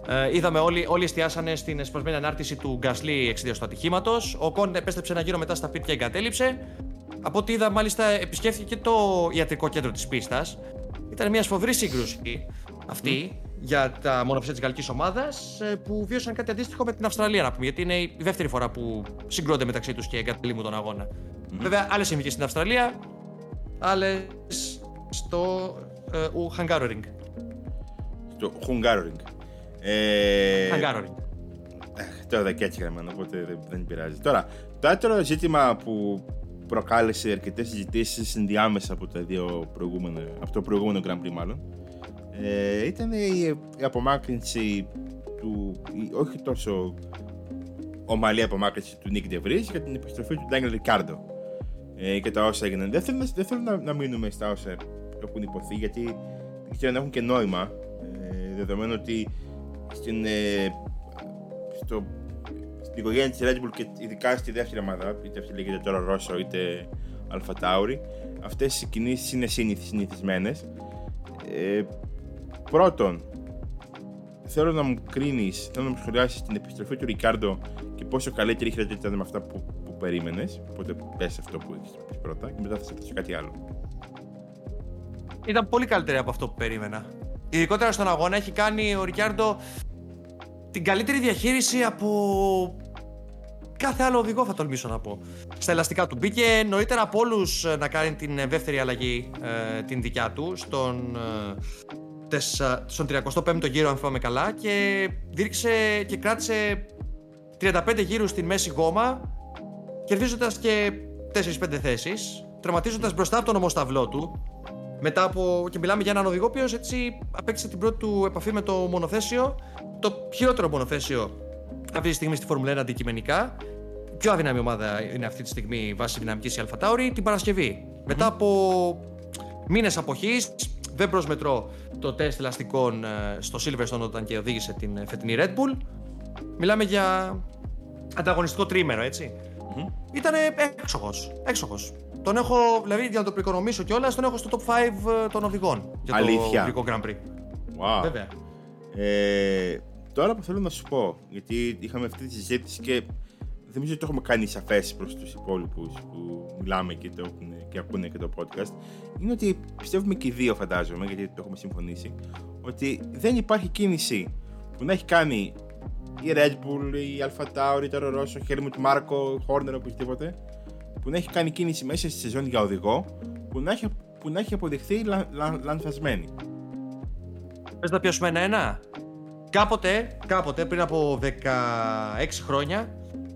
Ε, είδαμε όλοι, όλοι εστιάσανε στην εσπασμένη ανάρτηση του Γκασλί εξαιτίας του ατυχήματος. Ο Κόν επέστρεψε ένα γύρο μετά στα πίτια και εγκατέλειψε. Από ό,τι είδα, μάλιστα επισκέφθηκε και το ιατρικό κέντρο της πίστας. Ήταν μια σφοδρή σύγκρουση αυτή για τα μονοψέ της γαλλικής ομάδας που βίωσαν κάτι αντίστοιχο με την Αυστραλία, να πούμε. Γιατί είναι η δεύτερη φορά που συγκρούνται μεταξύ τους και εγκαταλείμουν τον αγώνα. Βέβαια, άλλες συνθήκες στην Αυστραλία, άλλες στο ε, ου, Hungaroring. Το Hungaroring. Ε, Hungaroring. Αχ, Τώρα και έτσι γραμμένο, οπότε δεν, δεν πειράζει. Τώρα, το δεύτερο ζήτημα που προκάλεσε αρκετές συζητήσεις ενδιάμεσα από, τα δύο προηγούμενα, από το προηγούμενο Grand Prix, μάλλον, ε, ήταν η, η απομάκρυνση του. η- όχι τόσο ομαλή απομάκρυνση του Nick DeVries για την επιστροφή του Daniel Ricciardo ε, και τα όσα έγιναν. Δεν θέλω, να- δεν θέλω να, να μείνουμε στα όσα έχουν υποθεί, γιατί δεν ξέρω αν έχουν και νόημα. Ε, δεδομένου ότι στην, ε, στο, στην οικογένεια της Red Bull και ειδικά στη δεύτερη ομάδα, είτε αυτή λέγεται τώρα Ρώσο είτε Αλφα Τάουρι, αυτές οι κινήσεις είναι συνηθι- συνηθισμένες. Ε, πρώτον, θέλω να μου κρίνεις, θέλω να μου σχολιάσεις την επιστροφή του Ρικάρντο και πόσο καλύτερη χρειάζεται ήταν με αυτά που, που περίμενες. Οπότε πες αυτό που έχεις πει πρώτα και μετά θα σε ρωτήσω κάτι άλλο. Ήταν πολύ καλύτερη από αυτό που περίμενα. Ειδικότερα στον αγώνα έχει κάνει ο Ρικιάρντο την καλύτερη διαχείριση από κάθε άλλο οδηγό, θα τολμήσω να πω. Στα ελαστικά του μπήκε νωρίτερα από όλους να κάνει την ε, δεύτερη αλλαγή, ε, την δικιά του, στον, ε, τεσσα- στον 35ο γύρο, αν θυμάμαι καλά, και δίρξε και κράτησε 35 γύρους στην μέση γόμα, κερδίζοντας και 4-5 θέσεις, τερματίζοντας μπροστά από τον ομοσταυλό του, Μετά από. και μιλάμε για έναν οδηγό ο έτσι απέκτησε την πρώτη του επαφή με το μονοθέσιο. Το χειρότερο μονοθέσιο αυτή τη στιγμή στη Φόρμουλα 1 αντικειμενικά. Η πιο αδύναμη ομάδα είναι αυτή τη στιγμή βάσει δυναμικής η Αλφατάουρη την παρασκευη Μετά από μήνες αποχής, δεν προσμετρώ το τεστ ελαστικών ε, στο Silverstone όταν και οδήγησε την ε, φετινή Red Bull. Μιλάμε για ανταγωνιστικό τρίμερο, έτσι. Mm-hmm. Ήτανε έξοχος, έξοχος. Τον έχω, δηλαδή για να το προοικονομήσω κιόλας, τον έχω στο top 5 ε, των οδηγών για Αλήθεια. το Grand Prix. Wow. Βέβαια. Ε, τώρα που θέλω να σου πω, γιατί είχαμε αυτή τη συζήτηση και δεν νομίζω ότι το έχουμε κάνει σαφές προς τους υπόλοιπους που μιλάμε και, το έχουν, και ακούνε και το podcast. Είναι ότι πιστεύουμε και οι δύο, φαντάζομαι, γιατί το έχουμε συμφωνήσει, ότι δεν υπάρχει κίνηση που να έχει κάνει η Red Bull, η Alpha Tauri, η Toro Rosso, η Helmut Marko, Horner, οπωσδήποτε, που να έχει κάνει κίνηση μέσα στη σεζόν για οδηγό, που να έχει, που να έχει αποδειχθεί λα, λα, λανθασμένη. Πες να πιάσουμε ένα-ένα; Κάποτε, κάποτε, πριν από 16 χρόνια,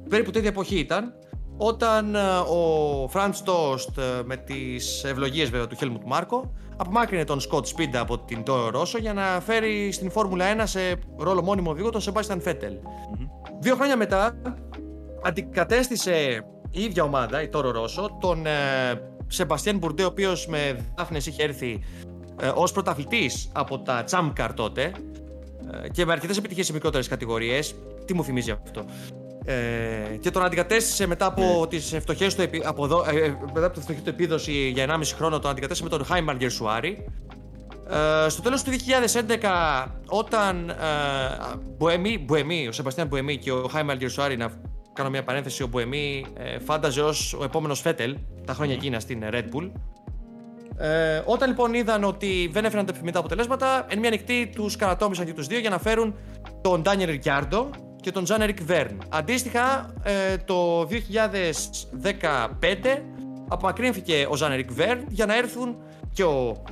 περίπου τέτοια εποχή ήταν, όταν ε, ο Franz Toast ε, με τις ευλογίες βέβαια του Helmut Marko απομάκρυνε τον Scott Speed από την Toro Rosso για να φέρει στην Φόρμουλα 1 σε ρόλο μόνιμο οδηγό τον Sebastian Vettel. Δύο χρόνια μετά αντικατέστησε η ίδια ομάδα, η Toro Rosso, τον ε, Sebastian Bourdais, ο οποίος με δάφνες είχε έρθει ε, ως πρωταθλητής από τα Champ Car τότε ε, και με αρκετές επιτυχίες σε μικρότερες κατηγορίες. Τι μου θυμίζει αυτό. Ε, και τον αντικατέστησε μετά από ναι. τις φτωχές του, από εδώ, ε, ε, μετά από τη φτωχή του επίδοση για 1,5 χρόνο, τον αντικατέστησε με τον Χάιμαρ Γκερσουάρη. Ε, στο τέλος του 2011, όταν ε, Μπουεμί, ο Σεμπαστιάν Μπουεμί και ο Χάιμαρ Γκερσουάρη, να κάνω μια παρένθεση, ο Μπουεμί ε, φάνταζε ως ο επόμενος Φέτελ τα χρόνια εκείνα στην Red Bull. Ε, όταν λοιπόν είδαν ότι δεν έφεραν τα επιθυμητά αποτελέσματα, εν μία νυχτή τους καρατόμησαν και τους δύο για να φέρουν τον Ντάνιελ Ρικιάρντο, και τον Τζαν Ερικ Βέρν. Αντίστοιχα, ε, το 2015 απομακρύνθηκε ο Ζαν Ερικ Βέρν για να έρθουν και ο,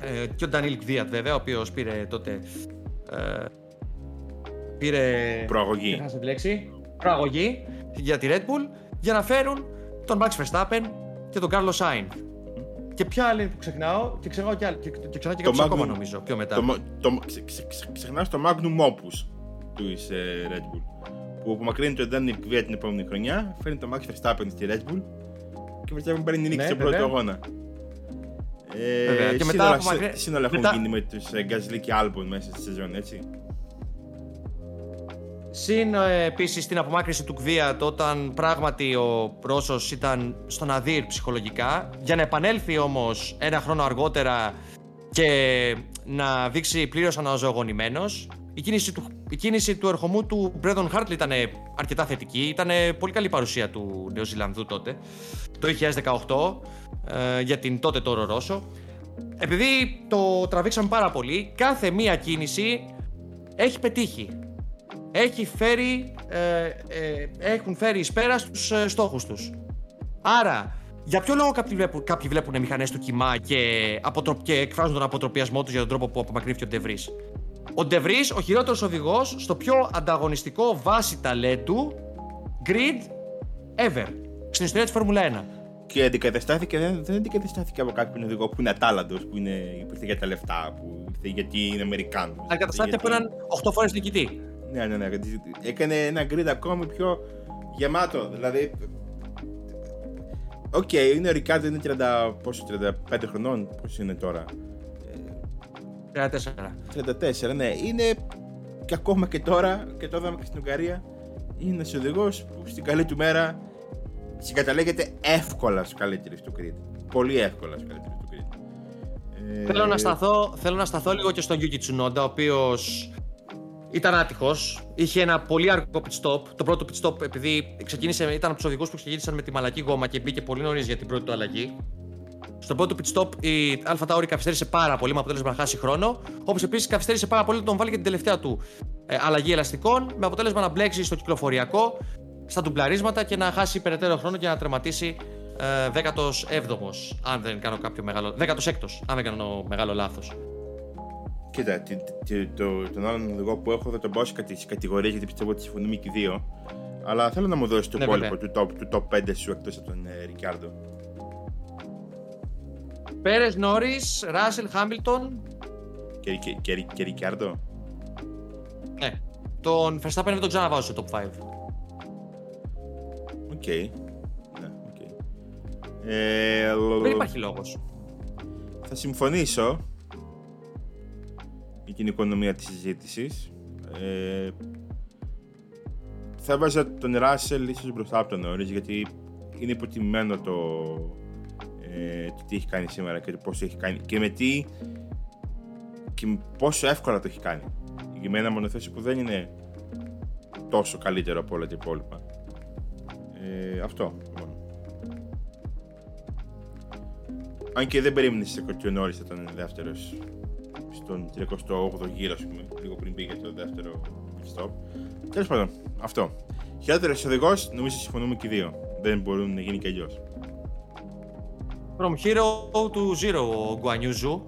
ε, και ο Ντανίλ Κδίατ βέβαια, ο οποίος πήρε τότε... Ε, πήρε... Προαγωγή. τη λέξη; Προαγωγή για τη Red Bull για να φέρουν τον Max Verstappen και τον Carlos Sainz. Και ποια άλλη που ξεχνάω, και ξεχνάω και, και, και, ξεχνάω και κάποιο ακόμα νομίζω πιο μετά. Το, το, ξε, ξε, ξε, ξεχνάς το Magnum Opus του ε, Red Bull. Που απομακρύνει τον Daniel Kvyat την επόμενη χρονιά, φέρνει τον Max Verstappen στη Red Bull και Verstappen παίρνει την νίκη ναι, στον πρώτο αγώνα. Ε, και μετά απομακρύνει... Τι σύνολα έχουν γίνει με τους ε, Gasly και Albon μέσα στη σεζόν, έτσι. Συν ε, επίσης την απομάκρυνση του Κβίατ όταν πράγματι ο Ρώσος ήταν στον Αδύρ ψυχολογικά. Για να επανέλθει όμως ένα χρόνο αργότερα και να δείξει πλήρως αναζωογονημένος. Η κίνηση του, η κίνηση του ερχομού του Μπρέδον Χάρτλ ήταν αρκετά θετική. Ήταν πολύ καλή παρουσία του Νεοζηλανδού τότε, το 2018, ε, για την τότε Τόρο Ρώσο. Επειδή το τραβήξαμε πάρα πολύ, κάθε μία κίνηση έχει πετύχει. Έχει φέρει, ε, ε, έχουν φέρει εις πέρας στους ε, στόχους τους. Άρα, για ποιο λόγο κάποιοι βλέπουν, κάποιοι βλέπουν μηχανές του κοιμά και, και εκφράζουν τον αποτροπιασμό τους για τον τρόπο που απομακρύνθηκε ο Ντεβρής. Ο Ντεβρή, ο χειρότερος οδηγός στο πιο ανταγωνιστικό βάση ταλέντου grid ever στην ιστορία της Φόρμουλα 1. Και αντικαταστάθηκε, δεν, δεν αντικαταστάθηκε από κάποιον οδηγό που είναι ατάλλαντος, που είναι, ήρθε για τα λεφτά, που ήρθε γιατί είναι Αμερικάνος. Αντικαταστάθηκε από έναν 8 φορές νικητή. Ναι, ναι, ναι. Έκανε ένα grid ακόμη πιο γεμάτο. Δηλαδή. OK, okay, είναι ο Ρικάρντο, είναι 30, πόσο, 35 χρονών, πώς είναι τώρα; 34. 34, ναι. Είναι και ακόμα και τώρα, και το είδαμε και στην Ουγγαρία, είναι ένας οδηγός που στην καλή του μέρα συγκαταλέγεται εύκολα στους καλύτερους του grid. Πολύ εύκολα στους καλύτερους του grid. Θέλω, να σταθώ, θέλω να σταθώ λίγο και στον Yuki Tsunoda, ο οποίος ήταν άτυχος. Είχε ένα πολύ αργό pit stop. Το πρώτο pit stop, επειδή ξεκίνησε, ήταν από τους οδηγούς που ξεκίνησαν με τη μαλακή γόμα και μπήκε πολύ νωρίς για την πρώτη του αλλαγή. Στο πρώτο pit stop η Αλφα Tauri καθυστέρησε πάρα πολύ με αποτέλεσμα να χάσει χρόνο. Όπως επίσης καθυστέρησε πάρα πολύ να τον βάλει και την τελευταία του ε, αλλαγή ελαστικών με αποτέλεσμα να μπλέξει στο κυκλοφοριακό, στα τουμπλαρίσματα και να χάσει περαιτέρω χρόνο και να τερματίσει ε, 17ο, αν δεν κάνω κάποιο μεγάλο. 16ο, αν δεν κάνω μεγάλο λάθος. Κοίτα, το, τον άλλον οδηγό που έχω θα τον πάω σε κατηγορίε γιατί πιστεύω ότι συμφωνούμε και οι δύο. Αλλά θέλω να μου δώσεις το ναι, υπόλοιπο του top, του top 5 σου εκτός από τον ε, Ρικάρδο. Πέρες Νόρις, Ράσελ Χάμιλτον. Και, και, και, και Ρικιάρντο. Ναι. Τον Verstappen δεν τον ξαναβάζω στο top 5. Οκ. Ναι, οκ. Ε, Δεν υπάρχει λόγος. Θα συμφωνήσω για την οικονομία της συζήτησης. Ε, θα βάζα τον Ράσελ ίσως μπροστά από τον Νόρις γιατί είναι υποτιμημένο το, ε, το τι έχει κάνει σήμερα και το πόσο έχει κάνει και με τι και με πόσο εύκολα το έχει κάνει. Για μένα μονοθέσιο που δεν είναι τόσο καλύτερο από όλα τα υπόλοιπα. Ε, αυτό μόνο. Αν και δεν περίμενες ότι ο Νόρις θα ήταν δεύτερος στον 38ο γύρο, ας πούμε, λίγο πριν πήγε το δεύτερο stop. Τέλος πάντων, αυτό. Χειρότερο οδηγό, νομίζω συμφωνούμε και οι δύο. Δεν μπορούν να γίνει και αλλιώς. From hero to zero ο Γκουανγιού Ζου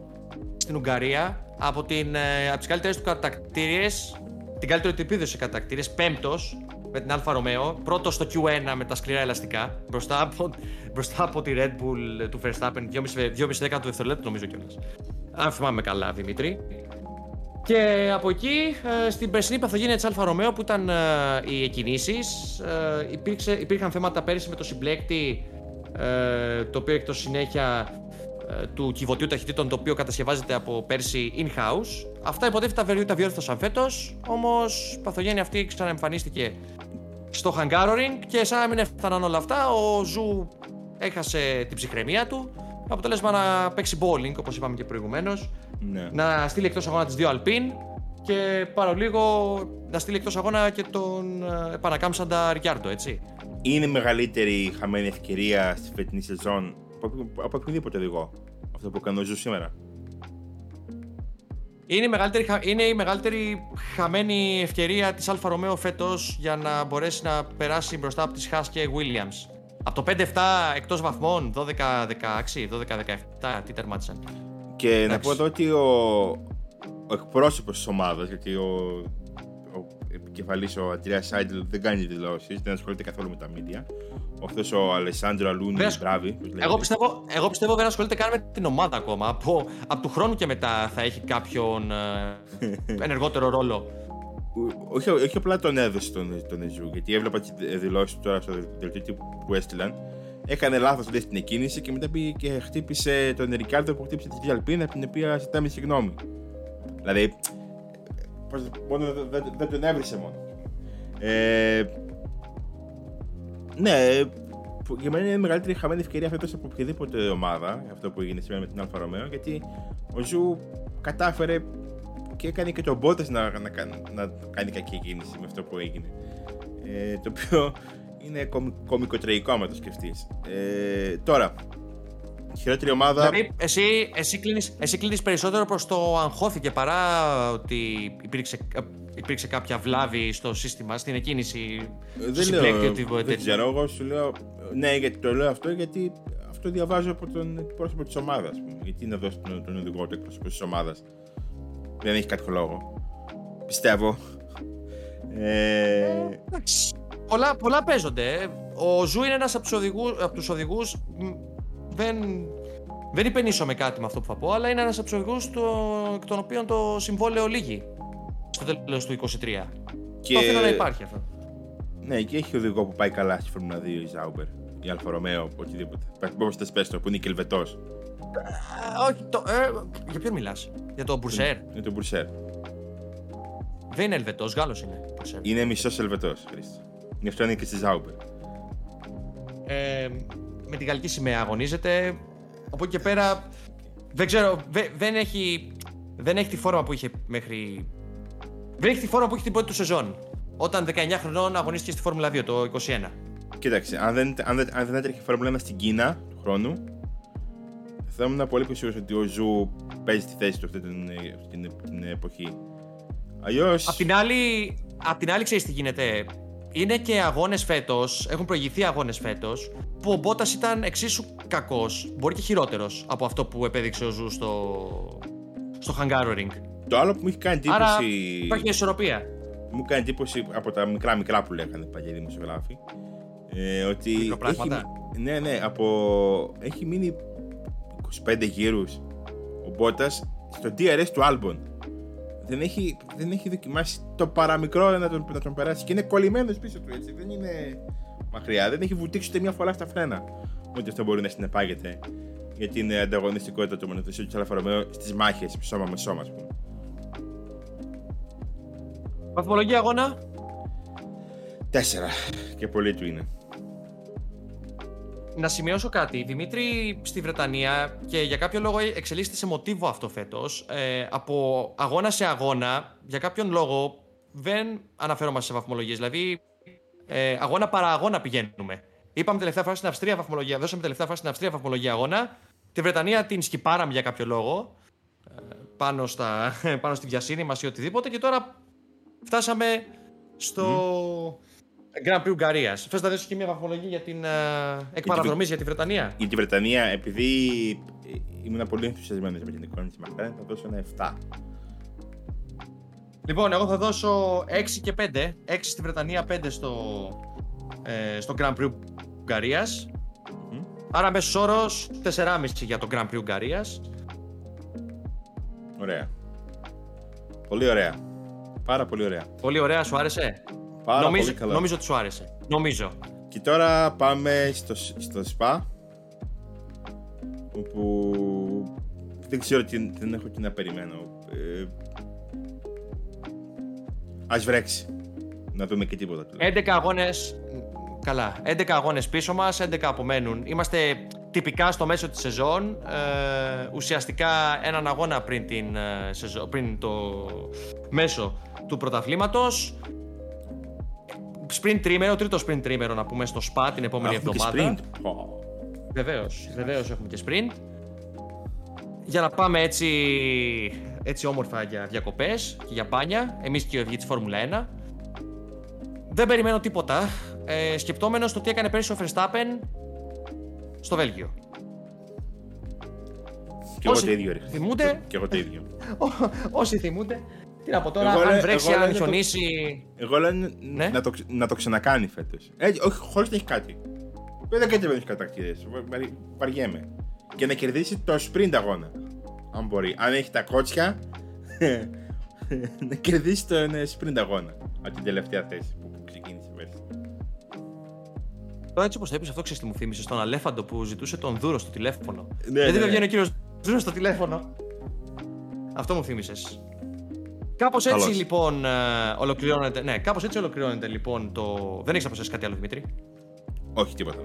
στην Ουγγαρία από, την, ε, από τις καλύτερες του κατατακτήριες την καλύτερη του επίδοση σε κατατακτήριες πέμπτος με την Alfa Romeo πρώτος στο Q1 με τα σκληρά ελαστικά μπροστά από, μπροστά από τη Red Bull του Verstappen 2,5 δευτερόλεπτο νομίζω κιόλας αν θυμάμαι καλά Δημήτρη και από εκεί ε, στην περσινή παθογένεια της Alfa Romeo που ήταν ε, οι εκκινήσεις υπήρξε, υπήρχαν θέματα πέρυσι με το συμπλέκτη το οποίο εκτός συνέχεια ε, του κιβωτίου ταχυτήτων το οποίο κατασκευάζεται από πέρσι in-house. Αυτά υποτίθεται τα διόρθωσαν φέτος, όμως η παθογένεια αυτή ξαναεμφανίστηκε στο Hungaroring και σαν να μην έφταναν όλα αυτά, ο Ζου έχασε την ψυχραιμία του. Αποτέλεσμα να παίξει bowling, όπως είπαμε και προηγουμένως. Ναι. Να στείλει εκτός αγώνα τις δύο Alpine και λίγο να στείλει εκτός αγώνα και τον ε, επανακάμψαντα Ρικιάρντο, έτσι. Είναι η μεγαλύτερη χαμένη ευκαιρία στη φετινή σεζόν από οποιοδήποτε οδηγό. Αυτό που κάνω ζω σήμερα. Είναι η, μεγαλύτερη, είναι η μεγαλύτερη χαμένη ευκαιρία της Alfa Romeo φέτος για να μπορέσει να περάσει μπροστά από τις Haas και Williams. Από το 5-7 εκτός βαθμών, 12-16, 12-17, τι τερμάτισαν. Και να πω εδώ ότι ο, ο εκπρόσωπος της ομάδας, γιατί ο, ο επικεφαλής ο Αντρέας Σάιντλ δεν κάνει δηλώσεις, δεν ασχολείται καθόλου με τα media. Αυτό ο Αλεσάνδρο Αλούνι, μπράβη. Εγώ πιστεύω, εγώ πιστεύω δεν ασχολείται καν με την ομάδα ακόμα. Από, από του χρόνου και μετά θα έχει κάποιον ε, ενεργότερο ρόλο. Όχι, όχι απλά τον έδωσε τον, τον Ζου, γιατί έβλεπα τις δηλώσεις του τώρα στο δελτίο που έστειλαν. Έκανε λάθος στην εκκίνηση και μετά πήγε και χτύπησε τον Ρικάρντο που χτύπησε την Alpine, από την οποία ζητάμε συγγνώμη. Δηλαδή, μόνο δεν, δεν τον έβρισε μόνο. Ε, ναι, για μένα είναι η μεγαλύτερη χαμένη ευκαιρία φέτος από οποιαδήποτε ομάδα, αυτό που έγινε σήμερα με την Alfa Romeo, γιατί ο Ζου κατάφερε και έκανε και τον Μπότας να, να, να, κάνει κακή κίνηση με αυτό που έγινε. Ε, το οποίο είναι κωμ, κωμικοτραγικό άμα το σκεφτείς. Ε, τώρα, χειρότερη ομάδα. Δηλαδή, εσύ, εσύ, κλίνεις, εσύ κλίνεις περισσότερο προς το αγχώθηκε παρά ότι υπήρξε, υπήρξε κάποια βλάβη στο σύστημα, στην εκκίνηση. Ε, δεν λέω, ότι δεν ξέρω, εγώ σου λέω, ναι, γιατί το λέω αυτό, γιατί αυτό διαβάζω από τον εκπρόσωπο της ομάδας. Γιατί να δώσει τον, τον οδηγό του εκπρόσωπο της ομάδας. Δεν έχει κάποιο λόγο. Πιστεύω. Ε... Εντάξει. Πολλά, πολλά παίζονται. Ο Ζου είναι ένας από τους οδηγούς δεν, δεν υπαινίσσομαι κάτι με αυτό που θα πω, αλλά είναι ένας από τους οδηγούς εκ των οποίων το συμβόλαιο λήγει στο τέλος του 23. Και... Το αφήνω να υπάρχει αυτό. Ναι, και έχει οδηγό που πάει καλά στη Φόρμουλα 2, η Ζάουμπερ, η Alfa Romeo, οτιδήποτε. Πώς θες πες το, που είναι και Ελβετό. όχι, το, ε, για ποιον μιλάς, Για τον Πουρσέρ; Για τον Πουρσέρ. Δεν είναι Ελβετός, Γάλλος είναι. Πουρσέρ. Είναι μισός Ελβετός, Χρήστη. Γι' αυτό είναι και στη Ζάουμπερ. Ε, με τη γαλλική σημαία αγωνίζεται. Από εκεί και πέρα δεν ξέρω, δεν έχει, δεν έχει τη φόρμα που είχε μέχρι. Δεν έχει τη φόρμα που είχε την πρώτη του σεζόν. Όταν 19 χρονών αγωνίστηκε στη Φόρμουλα 2 το 21. Κοίταξε, αν δεν, αν δεν, αν δεν έτρεχε η Φόρμουλα 1 στην Κίνα του χρόνου, θα ήμουν πολύ πιο ότι ο Ζου παίζει τη θέση του αυτή την, την, την εποχή. Αλλιώς. Απ' την άλλη, απ' την άλλη ξέρεις τι γίνεται είναι και αγώνες φέτος, έχουν προηγηθεί αγώνες φέτος, που ο Μπότας ήταν εξίσου κακός, μπορεί και χειρότερος από αυτό που επέδειξε ο Ζου στο, στο Hungaroring. Το άλλο που μου έχει κάνει εντύπωση. Άρα υπάρχει μια ισορροπία. Μου κάνει εντύπωση από τα μικρά μικρά που λέγανε παλιά δημοσιογράφοι. Ε, ότι. Έχει, ναι, ναι, από. Έχει μείνει 25 γύρους ο Μπότας στο DRS του Albon. Δεν έχει, δεν έχει δοκιμάσει το παραμικρό να τον, να τον περάσει και είναι κολλημένος πίσω του έτσι. Δεν είναι μακριά. Δεν έχει βουτήξει ούτε μια φορά στα φρένα. Ότι αυτό μπορεί να συνεπάγεται για την ανταγωνιστικότητα του μονοθεσίου του Αλφα στις μάχες σώμα με σώμα, ας πούμε. Βαθμολογία αγώνα. Τέσσερα. Και πολύ του είναι. Να σημειώσω κάτι. Δημήτρη στη Βρετανία και για κάποιο λόγο εξελίσσεται σε μοτίβο αυτό φέτος. Ε, από αγώνα σε αγώνα, για κάποιον λόγο δεν αναφέρομαι σε βαθμολογίες. Δηλαδή, ε, αγώνα παρά αγώνα πηγαίνουμε. Είπαμε τελευταία φορά στην Αυστρία βαθμολογία, δώσαμε τελευταία φορά στην Αυστρία βαθμολογία αγώνα. Τη Βρετανία την σκυπάραμε για κάποιο λόγο. Ε, πάνω, στα, πάνω στη βιασύνη μας ή οτιδήποτε. Και τώρα φτάσαμε στο. Grand Prix Ουγγαρίας. Θες να δώσει και μια βαθμολογία για την uh, για τη Βρετανία; Για τη Βρετανία, επειδή ήμουν πολύ ενθουσιασμένος με την εικόνα της Μακλάρεν, θα δώσω ένα 7. Λοιπόν, εγώ θα δώσω 6 και 5. 6 στη Βρετανία, 5 στο, ε, στο Grand Prix Ουγγαρίας. Mm-hmm. Άρα μέσος όρος 4,5 για το Grand Prix Ουγγαρίας. Ωραία. Πολύ ωραία. Πάρα πολύ ωραία. Πολύ ωραία, σου άρεσε; Πάρα νομίζω, πολύ καλά. Νομίζω ότι σου άρεσε. Νομίζω. Και τώρα πάμε στο, στο ΣΠΑ όπου δεν ξέρω τι δεν έχω τι να περιμένω. Ε, ας βρέξει. Να δούμε και τίποτα. 11 αγώνες, καλά, 11 αγώνες πίσω μας, 11 απομένουν. Είμαστε τυπικά στο μέσο της σεζόν, ε, ουσιαστικά έναν αγώνα πριν, την, ε, σεζόν, πριν το μέσο του πρωταθλήματος sprint τρίμερο, τρίτο sprint τρίμερο να πούμε στο SPA την επόμενη έχουμε εβδομάδα. Και sprint. Βεβαίως, βεβαίως έχουμε και sprint. Για να πάμε έτσι, έτσι όμορφα για διακοπές και για μπάνια, εμείς και οι οδηγοί της Φόρμουλα 1. Δεν περιμένω τίποτα. Ε, Σκεπτόμενος το τι έκανε πέρυσι ο Verstappen στο Βέλγιο. Και εγώ το ίδιο Θυμούνται. Και εγώ το ίδιο. Όσοι θυμούνται, τι να πω τώρα, εγώ αν βρέξει, αν χιονίσει. Εγώ λέω ναι; να, το, να το ξανακάνει φέτος. όχι, χωρίς να έχει κάτι. Δεν κάτι δεν έχει κατακτήρε. Βαριέμαι. Και να κερδίσει το sprint αγώνα. Αν μπορεί. Αν έχει τα κότσια, να κερδίσει το sprint αγώνα. Από την τελευταία θέση που, ξεκίνησε πέρσι. Τώρα έτσι όπως το είπε αυτό, ξέρεις τι μου θύμισε στον Αλέφαντο που ζητούσε τον Δούρο στο τηλέφωνο. Ναι, Γιατί ναι, δεν ναι. βγαίνει ο κύριος Δούρος στο τηλέφωνο; Αυτό μου θύμισες. Κάπως έτσι Καλώς. λοιπόν ε, ολοκληρώνεται. Ναι, κάπως έτσι ολοκληρώνεται λοιπόν το. Δεν έχεις να προσθέσεις κάτι άλλο, Δημήτρη; Όχι, τίποτα.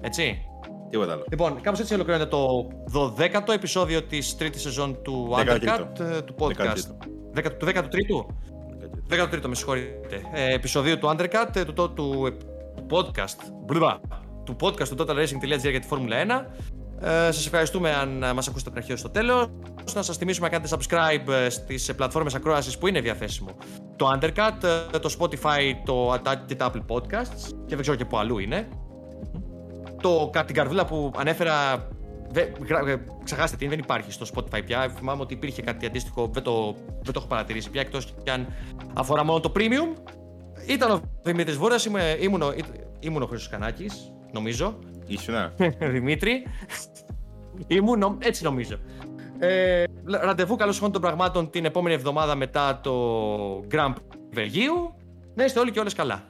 Έτσι; Τίποτα άλλο. Λοιπόν, κάπως έτσι ολοκληρώνεται το 12ο επεισόδιο της τρίτης σεζόν του Undercut, ε, του podcast. 10, του 13ου. 13ο, με συγχωρείτε. Ε, επεισοδίου του Undercut, ε, του, του, του, του podcast. Μπλουμπα, του podcast του totalracing.gr για τη Φόρμουλα 1. Ε, σας ευχαριστούμε αν ε, μας ακούσετε από την αρχή ως το τέλος. Να σας θυμίσουμε να κάνετε subscribe ε, στις ε, πλατφόρμες ακρόασης που είναι διαθέσιμο. Το Undercut, ε, το Spotify, το και τα Apple Podcasts και δεν ξέρω και που αλλού είναι. Το κάτι την καρδούλα που ανέφερα Δε, γρα- ε, ξεχάστε την, δεν υπάρχει στο Spotify πια. Θυμάμαι ότι υπήρχε κάτι αντίστοιχο, δεν το, δεν το έχω παρατηρήσει πια εκτός κι αν αφορά μόνο το premium. Ήταν ο Δημήτρης Βόρα, ήμουν, ο- ήμουν ο Χρήστος Κανάκη, νομίζω. Ήσουνα. Δημήτρη. Ήμουν, νο- έτσι νομίζω. Ε, ραντεβού καλώς χρόνων των πραγμάτων την επόμενη εβδομάδα μετά το Grand Prix Βελγίου. Να είστε όλοι και όλες καλά.